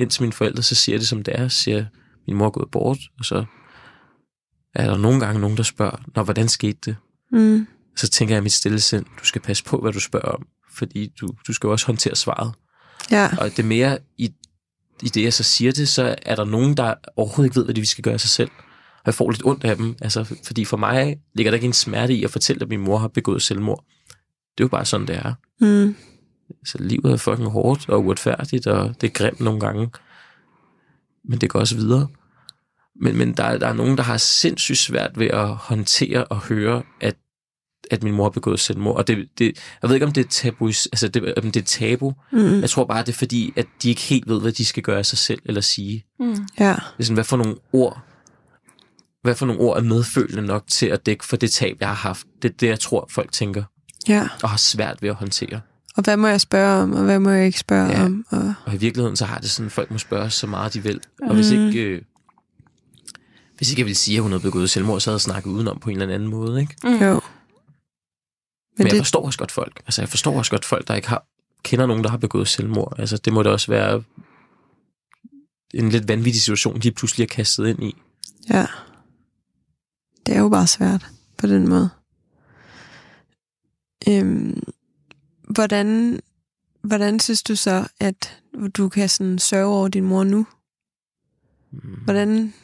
ind til mine forældre, så siger det som det er. Så siger min mor er gået bort, og så er der nogle gange nogen, der spørger, Nå, hvordan skete det? Mm. Så tænker jeg i mit stille sind, du skal passe på, hvad du spørger om, fordi du, du skal jo også håndtere svaret. Ja. Og det er mere i, i det, jeg så siger det, så er der nogen, der overhovedet ikke ved, hvad de skal gøre af sig selv. Og jeg får lidt ondt af dem, altså, fordi for mig ligger der ikke en smerte i at fortælle, at min mor har begået selvmord. Det er jo bare sådan, det er. Mm. Så livet er fucking hårdt og uretfærdigt, og det er grimt nogle gange. Men det går også videre. Men, men der, er- der er nogen, der har sindssygt svært ved at håndtere og høre, at, at min mor har begået selvmord. Og det, det, jeg ved ikke, om det er tabu, altså det, om det er tabu. Mm. Jeg tror bare, det er fordi, at de ikke helt ved, hvad de skal gøre af sig selv eller sige. Mm. Ja. Det er sådan, hvad for nogle ord, hvad for nogle ord er medfølende nok til at dække for det tab, jeg har haft. Det er det, jeg tror, folk tænker Ja. og har svært ved at håndtere. Og hvad må jeg spørge om, og hvad må jeg ikke spørge Ja. om? Og... Og i virkeligheden, så har det sådan, at folk må spørge så meget, de vil. Og hvis Mm. ikke, øh, hvis ikke jeg ville sige, at hun havde begået selvmord, så havde jeg snakket udenom på en eller anden måde. Ikke? Mm. Jo. Men, Men jeg det, forstår også godt folk. Altså, jeg forstår også godt folk, der ikke har, kender nogen, der har begået selvmord. Altså, det må da også være en lidt vanvittig situation, de pludselig er kastet ind i. ja. Det er jo bare svært på den måde. Øhm, hvordan, hvordan synes du så, at du kan sådan sørge over din mor nu? Mm. Hvordan,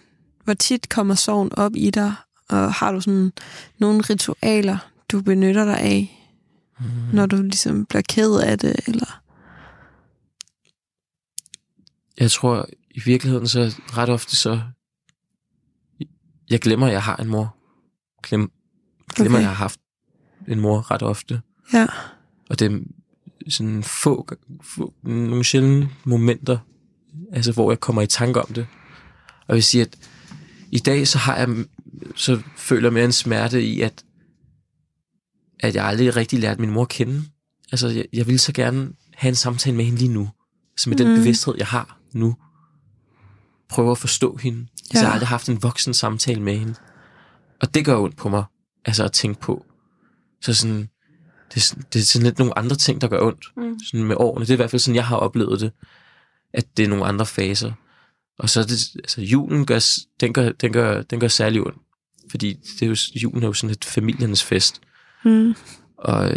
hvor tit kommer sorgen op i dig, og har du sådan nogle ritualer, du benytter dig af, Mm. når du ligesom bliver ked af det, eller... Jeg tror i virkeligheden så ret ofte så... Jeg glemmer, at jeg har en mor. Glem, glemmer, Okay. jeg har haft en mor ret ofte. Ja. Og det er sådan få, få nogle sjældne momenter, altså hvor jeg kommer i tanke om det. Og jeg vil sige, at i dag så har jeg, så føler jeg mere en smerte i, at, at jeg aldrig rigtig lært min mor at kende. Altså, jeg, jeg vil så gerne have en samtale med hende lige nu. Altså med mm. den Mhm. bevidsthed, jeg har nu. Prøve at forstå hende. Ja. Altså, jeg har aldrig haft en voksen samtale med hende. Og det gør ondt på mig, altså at tænke på. Så sådan, det, er sådan- det er sådan lidt nogle andre ting, der gør ondt Mm. sådan med årene. Det er i hvert fald sådan, jeg har oplevet det, at det er nogle andre faser. Og så er det, altså julen gør, den gør, den gør, den gør særlig ondt. Fordi det er jo, julen er jo sådan et familiernes fest. Mm. Og,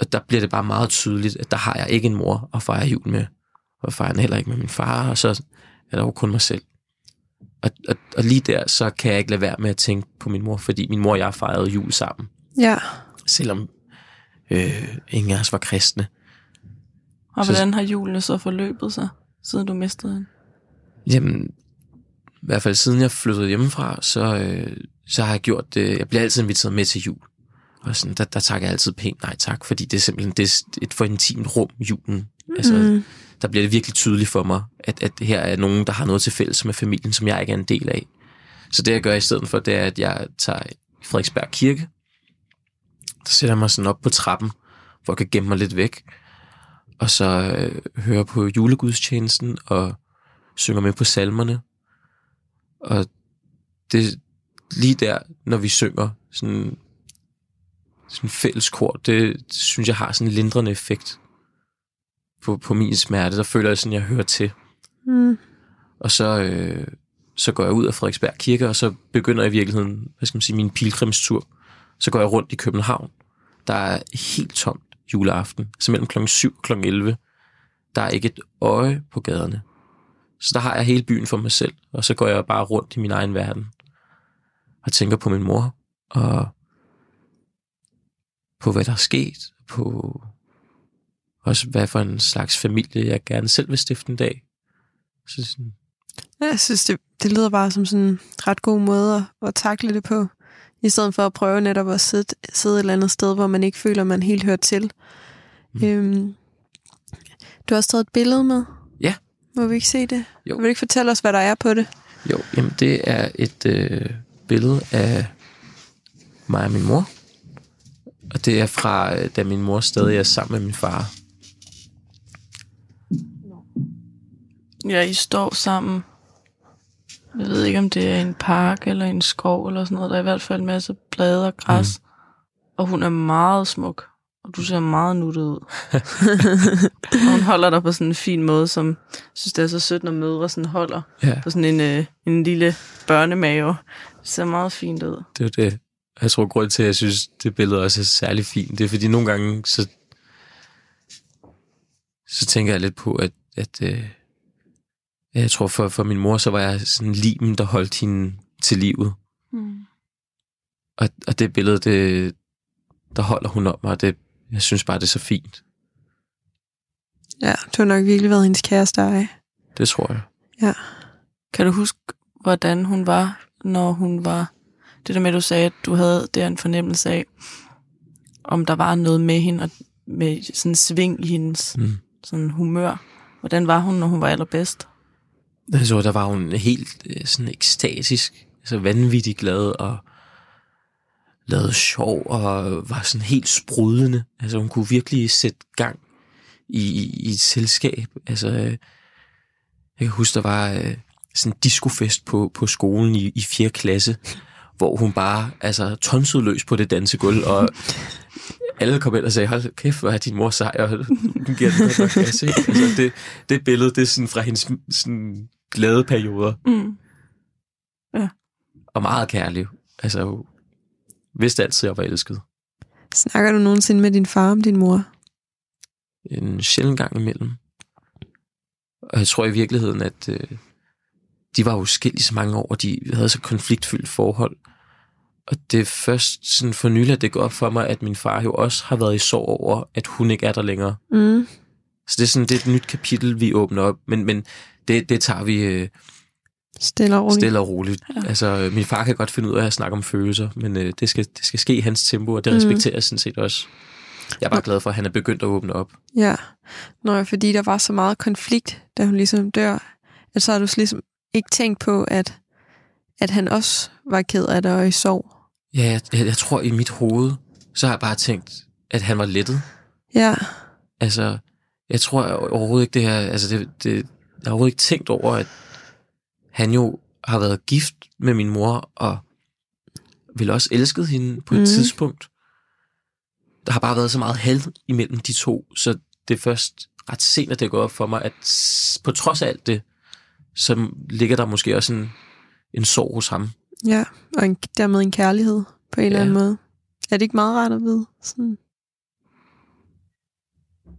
og der bliver det bare meget tydeligt, at der har jeg ikke en mor at fejre jul med. Og fejrer den heller ikke med min far, og så er der jo kun mig selv. Og, og, og lige der, så kan jeg ikke lade være med at tænke på min mor, fordi min mor og jeg fejrede jul sammen. Ja. Selvom øh, ingen af os var kristne. Og Så- hvordan har julen så forløbet sig, siden du mistede hende? Jamen, i hvert fald siden jeg flyttede hjemmefra, så, øh, så har jeg gjort det. Jeg bliver altid inviteret med til jul. Og sådan, der, der takker jeg altid pænt nej tak, fordi det er simpelthen det er et for intimt rum, julen. Altså, Mm. der bliver det virkelig tydeligt for mig, at, at her er nogen, der har noget til fælles med familien, som jeg ikke er en del af. Så det, jeg gør i stedet for, det er, at jeg tager Frederiksberg Kirke, der sætter jeg mig sådan op på trappen, hvor jeg kan gemme mig lidt væk, og så øh, hører på julegudstjenesten, og synger med på salmerne. Og det lige der, når vi synger sådan, sådan fælles kor, det, det synes jeg har sådan en lindrende effekt på, på min smerte. Der føler jeg sådan, jeg hører til. Mm. Og så, øh, så går jeg ud af Frederiksberg Kirke, og så begynder jeg i virkeligheden, hvad skal man sige, min pilgrimstur. Så går jeg rundt i København. Der er helt tomt juleaften. Så mellem klokken 7 og klokken 11. Der er ikke et øje på gaderne. Så der har jeg hele byen for mig selv, og så går jeg bare rundt i min egen verden. Og tænker på min mor, og på hvad der er sket, på også hvad for en slags familie jeg gerne selv vil stifte en dag. Så sådan, Jeg synes, det, det lyder bare som sådan en ret god måde at, at takle det på. I stedet for at prøve netop at sidde, sidde et eller andet sted, hvor man ikke føler, man helt hører til. Mm. Øhm, du har også taget et billede med. Ja. Må vi ikke se det? Jo. Vil du ikke fortælle os, hvad der er på det? Jo, jamen det er et øh, billede af mig og min mor. Og det er fra, øh, da min mor stadig er sammen med min far. Ja, I står sammen. Jeg ved ikke, om det er en park eller en skov eller sådan noget. Der er i hvert fald en masse blade og græs. Mm. Og hun er meget smuk. Og du ser meget nuttet ud. og hun holder dig på sådan en fin måde, som jeg synes, det er så sødt, når mødre sådan holder Ja, på sådan en, øh, en lille børnemave. Det ser meget fint ud. det er det. Jeg tror, grund til, at jeg synes, det billede også er særlig fint, det er, fordi nogle gange, så, så tænker jeg lidt på, at, at øh, jeg tror, for, for min mor, så var jeg sådan limen, der holdt hende til livet. Mm. Og, og det billede, det, der holder hun om mig, og det, jeg synes bare, det er så fint. Ja, du har nok virkelig været hendes kæreste ej. Det tror jeg. Kan du huske, hvordan hun var, når hun var... Det der med, at du sagde, at du havde der en fornemmelse af, om der var noget med hende, og med sådan en sving i hendes Mm. sådan humør. Hvordan var hun, når hun var allerbedst? Jeg tror, der var hun helt øh, sådan ekstatisk, altså vanvittigt glad og lavede sjov og var sådan helt sprudlende. Altså hun kunne virkelig sætte gang i, i, i et selskab. Altså øh, jeg kan huske, der var øh, sådan en discofest på, på skolen i, i 4. klasse, hvor hun bare altså, tonsede løs på det dansegulv, og alle kom ind og sagde, hold kæft, hvor er din mor sej, og du giver den godt nok? Altså, det, det billede, det er sådan fra hendes sådan, glade perioder, Mm. og meget kærlig. Altså, hun vidste altid, at jeg var elsket. Snakker du nogensinde med din far om din mor? En sjældent gang imellem. Og jeg tror i virkeligheden, at øh, de var jo skilt i så mange år, og de havde så konfliktfyldt forhold. Og det er først sådan for nylig, at det går op for mig, at min far jo også har været i sorg over, at hun ikke er der længere. Mm. Så det er sådan det er et nyt kapitel, vi åbner op. Men, men det, det tager vi øh, Stille og roligt. stille og roligt. Ja. Altså, øh, min far kan godt finde ud af at snakke om følelser, men øh, det, skal, det skal ske i hans tempo, og det respekterer jeg sådan set også. Jeg er bare glad for, at han er begyndt at åbne op. Ja, Nå, fordi der var så meget konflikt, da hun ligesom dør, at så har du ligesom ikke tænkt på, at, at han også var ked af det og i sorg. Ja, jeg, jeg, jeg tror i mit hoved, så har jeg bare tænkt, at han var lettet. Ja, Altså, jeg tror overhovedet ikke det her, altså det, det, jeg har overhovedet ikke tænkt over, at han jo har været gift med min mor, og ville også elsket hende på et mm. tidspunkt. Der har bare været så meget held imellem de to, så det er først ret sent, at det går op for mig, at på trods af alt det, så ligger der måske også en, en sorg hos ham. Ja, og en, dermed en kærlighed på en eller Ja. anden måde. Er det ikke meget rart at vide? Sådan.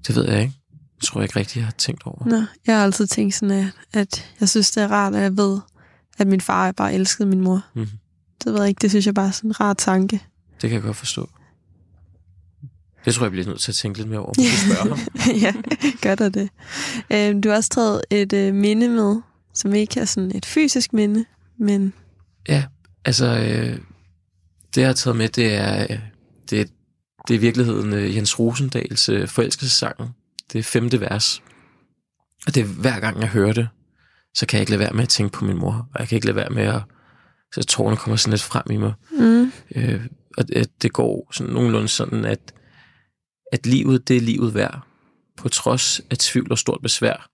Det ved jeg ikke. Det tror jeg ikke rigtig, jeg har tænkt over. Nå, jeg har altid tænkt sådan, at, at jeg synes, det er rart, at jeg ved, at min far bare elskede min mor. Mhm. Det ved jeg ikke, det synes jeg bare er sådan en rar tanke. Det kan jeg godt forstå. Det tror jeg, jeg bliver nødt til at tænke lidt mere over, hvis du spørger ham. ja, gør der det. Øhm, du har også taget et øh, minde med, som ikke er sådan et fysisk minde, men Ja, altså, øh, det jeg har taget med, det er, øh, det, det er i virkeligheden øh, Jens Rosendals øh, forelskelsessangen. Det er femte vers. Og det er hver gang jeg hører det, så kan jeg ikke lade være med at tænke på min mor, og jeg kan ikke lade være med at, så tårerne kommer sådan lidt frem i mig. Mm. Øh, og det, det går sådan nogenlunde sådan, at, at livet, det er livet værd. På trods af tvivl og stort besvær.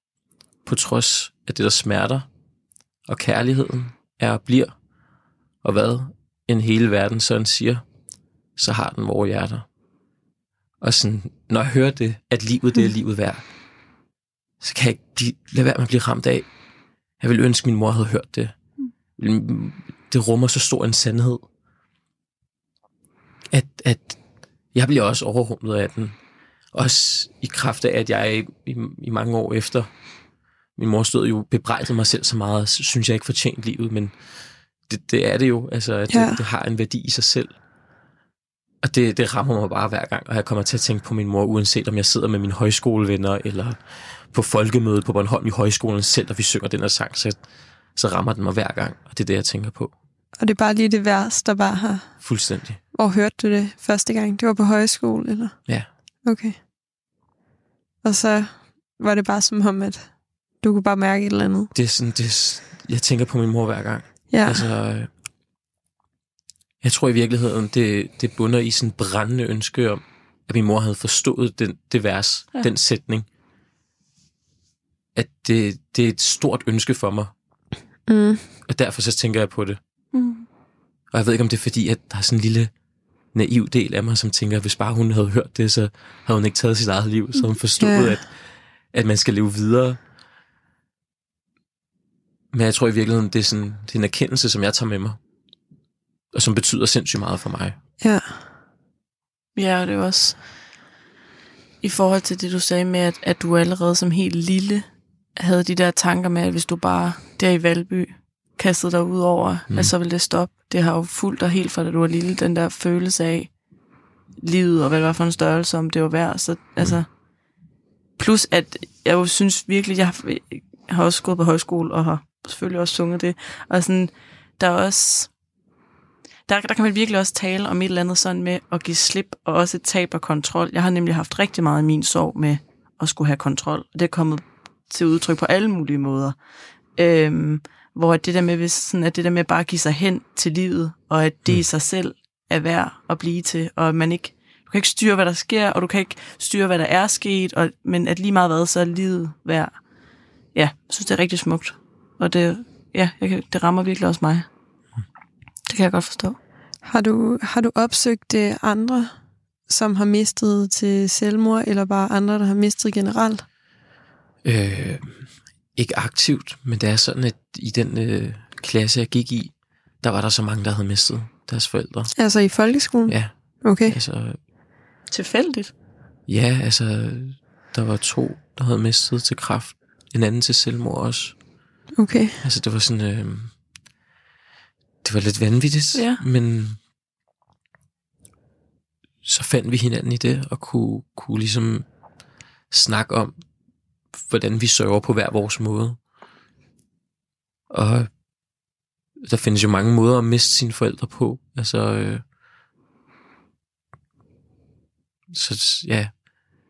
På trods af det, der smerter. Og kærligheden er og bliver. Og hvad en hele verden sådan siger, så har den vores hjerter. Og sådan, når jeg hører det, at livet, det er livet værd, så kan jeg ikke blive, lade være med at blive ramt af. Jeg vil ønske, at min mor havde hørt det. Det rummer så stor en sandhed, at, at jeg bliver også overrumlet af den. Også i kraft af, at jeg i, i mange år efter min mor stod jo bebrejdede mig selv så meget, så synes jeg ikke fortjent livet, men det, det er det jo. Altså, at Ja. det, det har en værdi i sig selv. Og det, det rammer mig bare hver gang, og jeg kommer til at tænke på min mor, uanset om jeg sidder med mine højskolevenner, eller på folkemødet på Bornholm i højskolen selv, og vi synger den her sang, så, så rammer den mig hver gang, og det er det, jeg tænker på. Og det er bare lige det vers, der bare har... Fuldstændig. Hvor hørte du det første gang? Det var på højskole, eller? Ja. Okay. Og så var det bare som om, at du kunne bare mærke et eller andet. Det er sådan, det er, jeg tænker på min mor hver gang. Ja, Altså, jeg tror i virkeligheden, det, det bunder i sådan en brændende ønske om, at min mor havde forstået den, det vers, Ja. den sætning. At det, det er et stort ønske for mig, mm, og derfor så tænker jeg på det. Mm. Og jeg ved ikke, om det er fordi, at der er sådan en lille naiv del af mig, som tænker, at hvis bare hun havde hørt det, så havde hun ikke taget sit eget liv, så hun forstået, Ja. ja. at, at man skal leve videre. Men jeg tror i virkeligheden, det er, sådan, det er en erkendelse, som jeg tager med mig, og som betyder sindssygt meget for mig. ja, Ja, og det er også i forhold til det, du sagde med, at, at du allerede som helt lille havde de der tanker med, at hvis du bare der i Valby kastede dig ud over, mm. Mm. at så ville det stoppe. Det har jo fulgt dig helt fra da du var lille, den der følelse af livet, og hvad det var for en størrelse, om det var værd. Så, altså, plus at jeg jo synes virkelig, jeg har, jeg har også gået på højskole, og har selvfølgelig også sunget det, og sådan, der er også der, der kan man virkelig også tale om et eller andet sådan med at give slip, og også et tab af kontrol. Jeg har nemlig haft rigtig meget i min sorg med at skulle have kontrol. og Det er kommet til udtryk på alle mulige måder. Øhm, hvor det der med, hvis, sådan, at det der med bare at give sig hen til livet, og at det i sig selv er værd at blive til, og at man ikke, du kan ikke styre, hvad der sker, og du kan ikke styre, hvad der er sket, og, men at lige meget hvad, så er livet værd. Ja, jeg synes, det er rigtig smukt. Og det, ja, jeg kan, det rammer virkelig også mig. Det kan jeg godt forstå. Har du, har du opsøgt øh, andre, som har mistet til selvmord, eller bare andre, der har mistet generelt? Øh, ikke aktivt, men det er sådan, at i den øh, klasse, jeg gik i, der var der så mange, der havde mistet deres forældre. Altså i folkeskolen? Ja, Okay. altså, Tilfældigt. ja, altså, der var to, der havde mistet til kraft. En anden til selvmord også. Okay. Altså, det var sådan... Øh, det var lidt vanvittigt, Ja. men så fandt vi hinanden i det, og kunne, kunne ligesom snakke om, hvordan vi sørger på hver vores måde. Og der findes jo mange måder at miste sine forældre på. Altså, øh, så ja,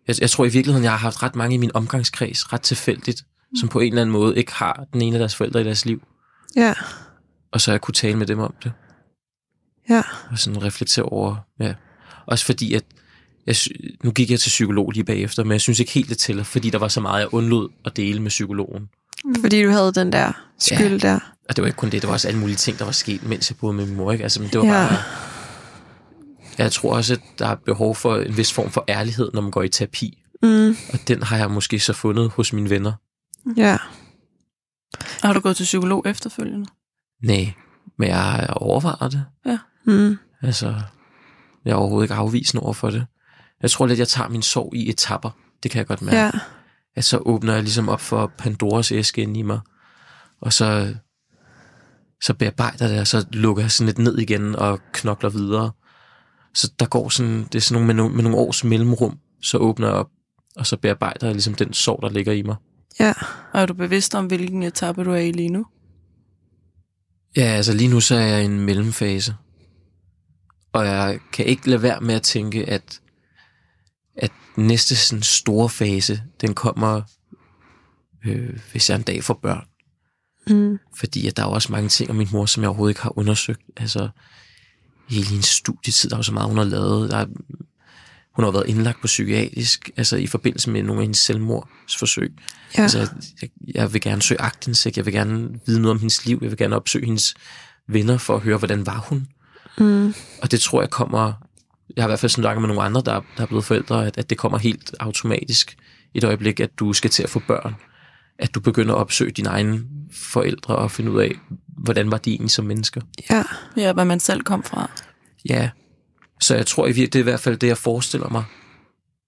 jeg, jeg tror i virkeligheden, jeg har haft ret mange i min omgangskreds, ret tilfældigt. Som på en eller anden måde ikke har den ene af deres forældre i deres liv. Ja. Og så jeg kunne tale med dem om det. Ja. Og sådan reflektere over, ja. Også fordi, at jeg, nu gik jeg til psykolog lige bagefter, men jeg synes ikke helt det tæller, fordi der var så meget, jeg undlod at dele med psykologen. Fordi du havde den der skyld ja. der. Og det var ikke kun det, der var også alle mulige ting, der var sket, mens jeg boede med min mor. Ikke? Altså, men det var ja. bare... Jeg tror også, at der er behov for en vis form for ærlighed, når man går i terapi. Mm. Og den har jeg måske så fundet hos mine venner. Ja. Og har du gået til psykolog efterfølgende? Nej, men jeg overvejer det. Mm. Altså, jeg er overhovedet ikke afvisende over for det. Jeg tror lidt, jeg tager min sorg i etapper. Det kan jeg godt mærke. Ja. At så åbner jeg ligesom op for Pandoras æske inde i mig. Og så, så bearbejder det, og så lukker jeg sådan lidt ned igen og knokler videre. Så der går sådan, det er sådan nogle, med, nogle, med nogle års mellemrum, så åbner jeg op, og så bearbejder jeg ligesom den sorg, der ligger i mig. Ja. Og er du bevidst om, hvilken etape du er i lige nu? Ja, altså lige nu så er jeg i en mellemfase. Og jeg kan ikke lade være med at tænke, at, at næste sådan store fase, den kommer øh, hvis jeg en dag får børn. Mm. Fordi at der er også mange ting om min mor, som jeg overhovedet ikke har undersøgt. Altså, hele hendes studietid, der er jo så meget, hun har lavet. Der er, hun har været indlagt på psykiatrisk, altså i forbindelse med nogle af hendes selvmordsforsøg. Ja. Altså, jeg, jeg vil gerne søge agtindsigt, jeg vil gerne vide noget om hendes liv, jeg vil gerne opsøge hendes venner for at høre, hvordan var hun. Mm. Og det tror jeg kommer, jeg har i hvert fald snakket med nogle andre, der, der er blevet forældre, at, at det kommer helt automatisk et øjeblik, at du skal til at få børn. At du begynder at opsøge dine egne forældre og finde ud af, hvordan var de egentlig som mennesker. Ja. Ja, hvad man selv kom fra. Ja, så jeg tror i virkeligheden, det er i hvert fald det, jeg forestiller mig.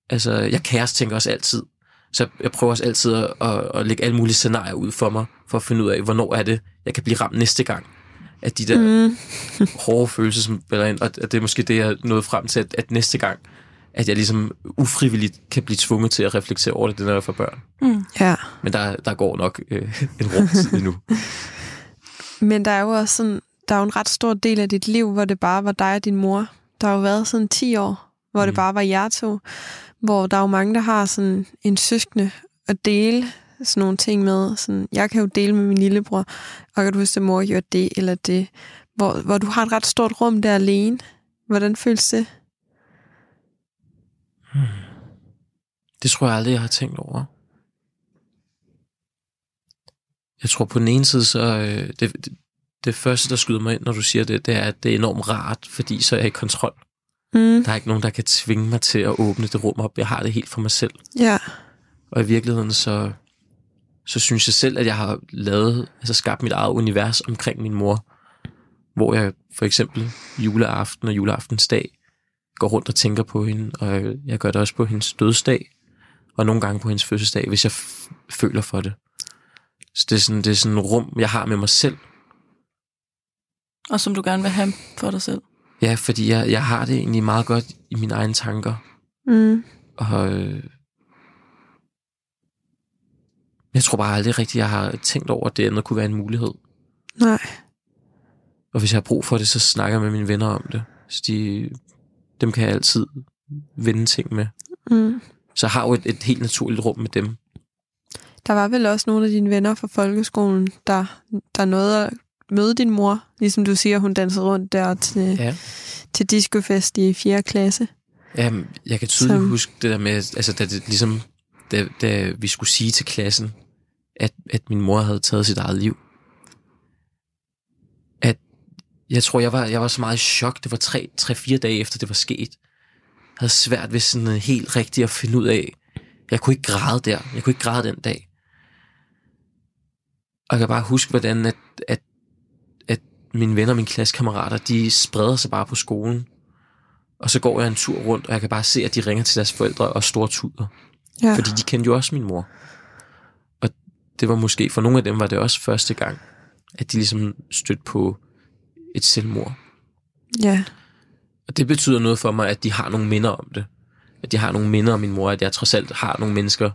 Altså, jeg kæreste tænker også altid. Så jeg prøver også altid at, at, at lægge alle mulige scenarier ud for mig, for at finde ud af, hvornår er det, jeg kan blive ramt næste gang. At de der Mm. hårde følelser, som spiller ind, og at det er måske det, jeg nåede frem til, at, at næste gang, at jeg ligesom ufrivilligt kan blive tvunget til at reflektere over det, når jeg får børn. Mm. Ja. Men der, der går nok øh, en rum tid endnu. Men der er jo også sådan, der er jo en ret stor del af dit liv, hvor det bare var dig og din mor. Der har jo været sådan 10 år, hvor mm. det bare var jer to. Hvor der er jo mange, der har sådan en søskende at dele sådan nogle ting med. Sådan, jeg kan jo dele med min lillebror, og kan du huske, at mor gjorde det eller det. Hvor, hvor du har et ret stort rum der alene. Hvordan føles det? Det tror jeg aldrig, jeg har tænkt over. Jeg tror på den ene side, så øh, det, det, det første, der skyder mig ind, når du siger det, det er, at det er enormt rart, fordi så er jeg i kontrol. Mm. Der er ikke nogen, der kan tvinge mig til at åbne det rum op. Jeg har det helt for mig selv. Ja. Og i virkeligheden, så, så synes jeg selv, at jeg har lavet, altså skabt mit eget univers omkring min mor. Hvor jeg for eksempel juleaften og juleaftensdag går rundt og tænker på hende, og jeg gør det også på hendes dødsdag, og nogle gange på hendes fødselsdag, hvis jeg føler for det. Så det er, sådan, det er sådan et rum, jeg har med mig selv. Og som du gerne vil have for dig selv. Ja, fordi jeg, jeg har det egentlig meget godt i mine egne tanker. Mm. Og øh, jeg tror bare aldrig rigtigt, jeg har tænkt over, at det andet kunne være en mulighed. Nej. Og hvis jeg har brug for det, så snakker jeg med mine venner om det. Så de, dem kan jeg altid vende ting med. Mm. Så jeg har jo et, et helt naturligt rum med dem. Der var vel også nogle af dine venner fra folkeskolen, der, der nåede at møde din mor. Ligesom du siger, hun dansede rundt der til, Ja. til discofest i 4. klasse. Jamen, jeg kan tydeligt Som- huske det der med, altså da, det, ligesom, da, da vi skulle sige til klassen, at, at min mor havde taget sit eget liv. At jeg tror, jeg var, jeg var så meget i chok. Det var tre, tre, fire dage efter det var sket. Jeg havde svært ved sådan helt rigtigt at finde ud af. Jeg kunne ikke græde der. Jeg kunne ikke græde den dag. Og jeg kan bare huske, hvordan at, at mine venner og mine klassekammerater, de spreder sig bare på skolen. Og så går jeg en tur rundt, og jeg kan bare se, at de ringer til deres forældre og store tuder. Ja. Fordi de kendte jo også min mor. Og det var måske, for nogle af dem var det også første gang, at de ligesom stødte på et selvmord. ja. Og det betyder noget for mig, at de har nogle minder om det. At de har nogle minder om min mor, at jeg trods alt har nogle mennesker,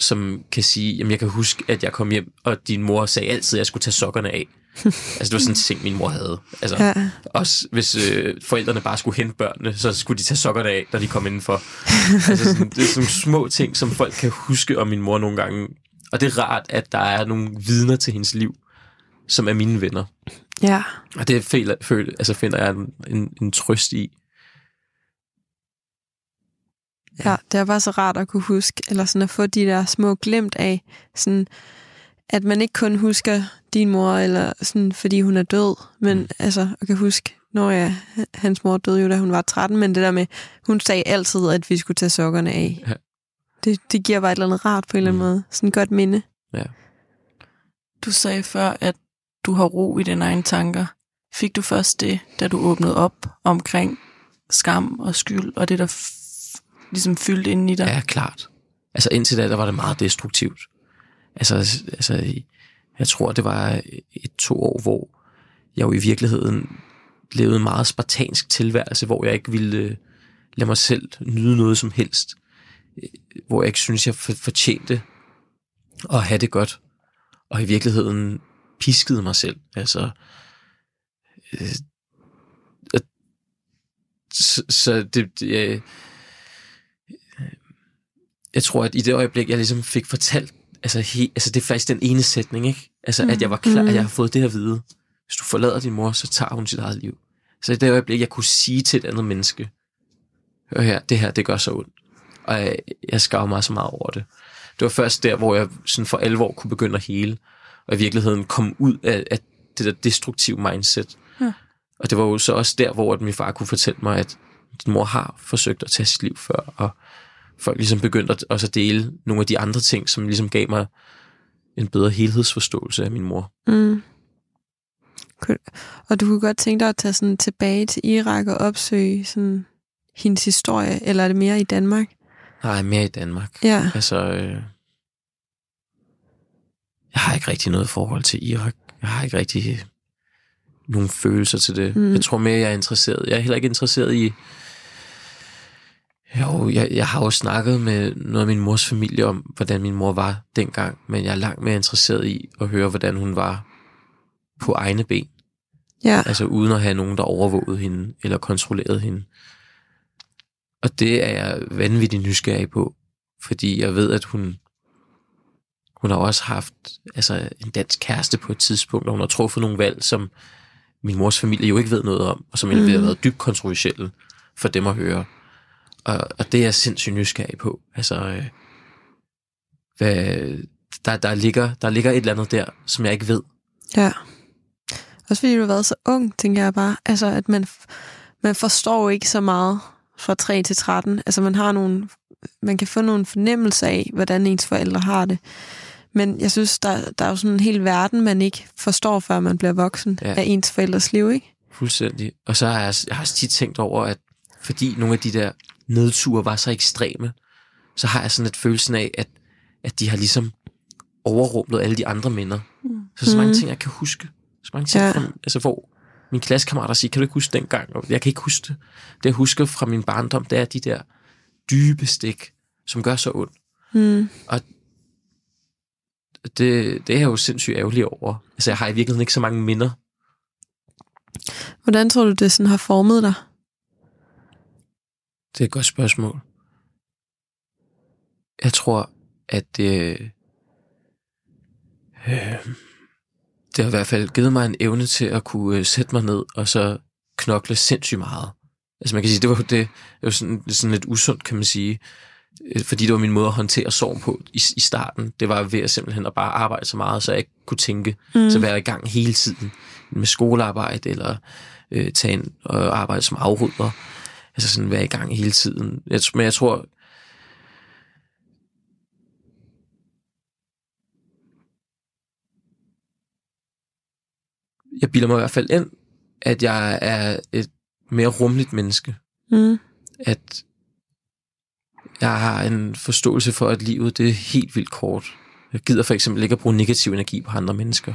som kan sige, jamen jeg kan huske, at jeg kom hjem, og din mor sagde altid, at jeg skulle tage sokkerne af. altså det var sådan en ting, min mor havde. Altså, Ja. også hvis øh, forældrene bare skulle hente børnene, så skulle de tage sokkerne af, når de kom indenfor. altså sådan, det er sådan nogle små ting, som folk kan huske om min mor nogle gange. Og det er rart, at der er nogle vidner til hendes liv, som er mine venner. Ja. Og det føler, føler, altså finder jeg en, en, en trøst i. Ja, det er bare så rart at kunne huske, eller sådan at få de der små glemt af, sådan, at man ikke kun husker din mor, eller sådan, fordi hun er død, men mm. altså, at kan huske, når ja, hans mor døde jo, da hun var 13, men det der med, hun sagde altid, at vi skulle tage sokkerne af. Ja. Det, det giver bare et eller andet rart på en eller anden Mm. måde. Sådan et godt minde. Du sagde før, at du har ro i dine egne tanker. Fik du først det, da du åbnede op omkring skam og skyld, og det, der ligesom fyldt ind i dig? Ja, klart. Altså indtil da, der var det meget destruktivt. Altså, altså jeg tror, det var et to år, hvor jeg jo i virkeligheden levede en meget spartansk tilværelse, hvor jeg ikke ville øh, lade mig selv nyde noget som helst. Øh, hvor jeg ikke synes, jeg fortjente at have det godt. Og i virkeligheden piskede mig selv. Altså, øh, så, så det, det øh, jeg tror, at i det øjeblik, jeg ligesom fik fortalt altså, he, altså det er faktisk den ene sætning, ikke? Altså, mm. at jeg var klar, mm. at jeg har fået det her at vide. Hvis du forlader din mor, så tager hun sit eget liv. Så i det øjeblik, jeg kunne sige til et andet menneske, hør her, det her, det gør så ondt. Og jeg, jeg skav mig så meget over det. Det var først der, hvor jeg sådan for alvor kunne begynde at hele, og i virkeligheden komme ud af, af det der destruktive mindset. Ja. Og det var jo så også der, hvor at min far kunne fortælle mig, at din mor har forsøgt at tage sit liv før, og folk ligesom begyndte at, også at dele nogle af de andre ting, som ligesom gav mig en bedre helhedsforståelse af min mor. Mm. Cool. Og du kunne godt tænke dig at tage sådan tilbage til Irak og opsøge sådan hendes historie, eller er det mere i Danmark? Nej, mere i Danmark. Ja. Altså, øh, jeg har ikke rigtig noget forhold til Irak. Jeg har ikke rigtig nogen følelser til det. Mm. Jeg tror mere, jeg er interesseret. Jeg er heller ikke interesseret i... Jo, jeg, jeg har jo snakket med noget af min mors familie om, hvordan min mor var dengang, men jeg er langt mere interesseret i at høre, hvordan hun var på egne ben. Ja. Altså uden at have nogen, der overvågede hende eller kontrollerede hende. Og det er jeg vanvittigt nysgerrig på, fordi jeg ved, at hun, hun har også haft altså, en dansk kæreste på et tidspunkt, og hun har truffet nogle valg, som min mors familie jo ikke ved noget om, og som mm. Har været dybt kontroversielle for dem at høre. Og, og det er jeg sindssygt nysgerrig på. Altså, øh, hvad, der, der, ligger, der ligger et eller andet der, som jeg ikke ved. Ja. Også fordi du har været så ung, tænker jeg bare. Altså, at man, man forstår ikke så meget fra 3 til 13. Altså, man har nogle, man kan få nogle fornemmelse af, hvordan ens forældre har det. Men jeg synes, der, der er jo sådan en hel verden, man ikke forstår, før man bliver voksen ja. af ens forældres liv, ikke? Fuldstændig. Og så har jeg, jeg har også tit tænkt over, at fordi nogle af de der nedture var så ekstreme, så har jeg sådan et følelsen af, at, at de har ligesom overrumlet alle de andre minder. Mm. Så så mange Mhm. ting, jeg kan huske. Så mange ting, Ja. fra, altså, hvor mine klassekammerater siger, kan du ikke huske dengang? Og jeg kan ikke huske det. Det, jeg husker fra min barndom, det er de der dybe stik, som gør så ondt. Mm. Det, det er jeg jo sindssygt ærgerlig over. Altså, jeg har i virkeligheden ikke så mange minder. Hvordan tror du, det sådan har formet dig? Det er et godt spørgsmål. Jeg tror, at det, øh, det har i hvert fald givet mig en evne til at kunne øh, sætte mig ned og så knokle sindssygt meget. Altså man kan sige, det var jo det, det var sådan, sådan lidt usundt, kan man sige. Øh, Fordi det var min måde at håndtere sorg på i, i starten. Det var ved at simpelthen at bare arbejde så meget, så jeg ikke kunne tænke. Mm. Så være i gang hele tiden med skolearbejde, eller øh, tage ind og arbejde som afrydder. Altså sådan være i gang hele tiden. Jeg, men jeg tror, jeg bilder mig i hvert fald ind, at jeg er et mere rummeligt menneske. Mm. At jeg har en forståelse for, at livet det er helt vildt kort. Jeg gider for eksempel ikke at bruge negativ energi på andre mennesker.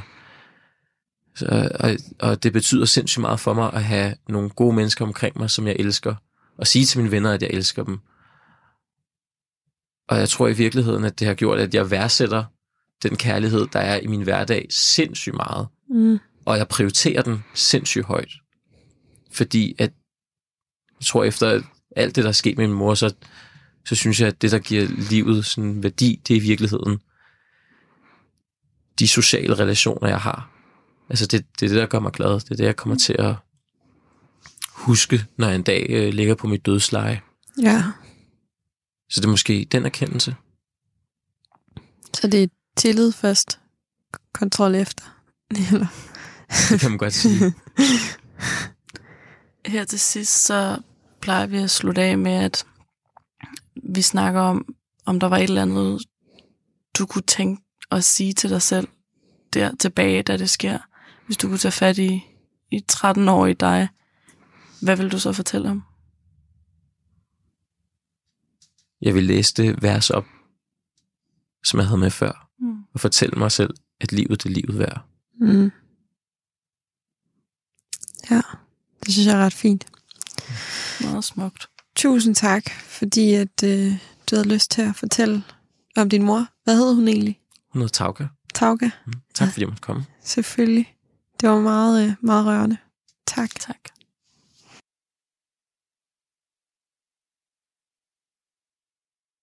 Så, og, og det betyder sindssygt meget for mig at have nogle gode mennesker omkring mig, som jeg elsker. Og sige til mine venner, at jeg elsker dem. Og jeg tror i virkeligheden, at det har gjort, at jeg værdsætter den kærlighed, der er i min hverdag sindssygt meget. Mm. Og jeg prioriterer den sindssygt højt. Fordi at, jeg tror efter alt det, der er sket med min mor, så, så synes jeg, at det, der giver livet sådan værdi, det er i virkeligheden de sociale relationer, jeg har. Altså det, det er det, der gør mig glad. Det er det, jeg kommer til at huske, når jeg en dag øh, ligger på mit dødsleje. Ja. Så det er måske den erkendelse. Så det er tillid først, kontrol efter. Eller? Det kan man godt sige. Her til sidst, så plejer vi at slutte af med, at vi snakker om, om der var et eller andet, du kunne tænke og sige til dig selv der tilbage, da det sker. Hvis du kunne tage fat i, i 13 år i dig, hvad vil du så fortælle om? Jeg vil læse det vers op, som jeg havde med før, Mm. og fortælle mig selv, at livet det er livet værd. Mm. Ja, det synes jeg er ret fint. Meget smukt. Tusind tak, fordi at, øh, du havde lyst til at fortælle om din mor. Hvad hed hun egentlig? Hun hedder Tauke. Tauke? Mm. Tak Ja. fordi jeg måtte komme. Selvfølgelig. Det var meget, øh, meget rørende. Tak. Tak.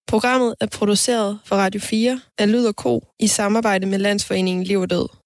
Programmet er produceret for Radio 4 af Lyd og Ko i samarbejde med Landsforeningen Liv og Død.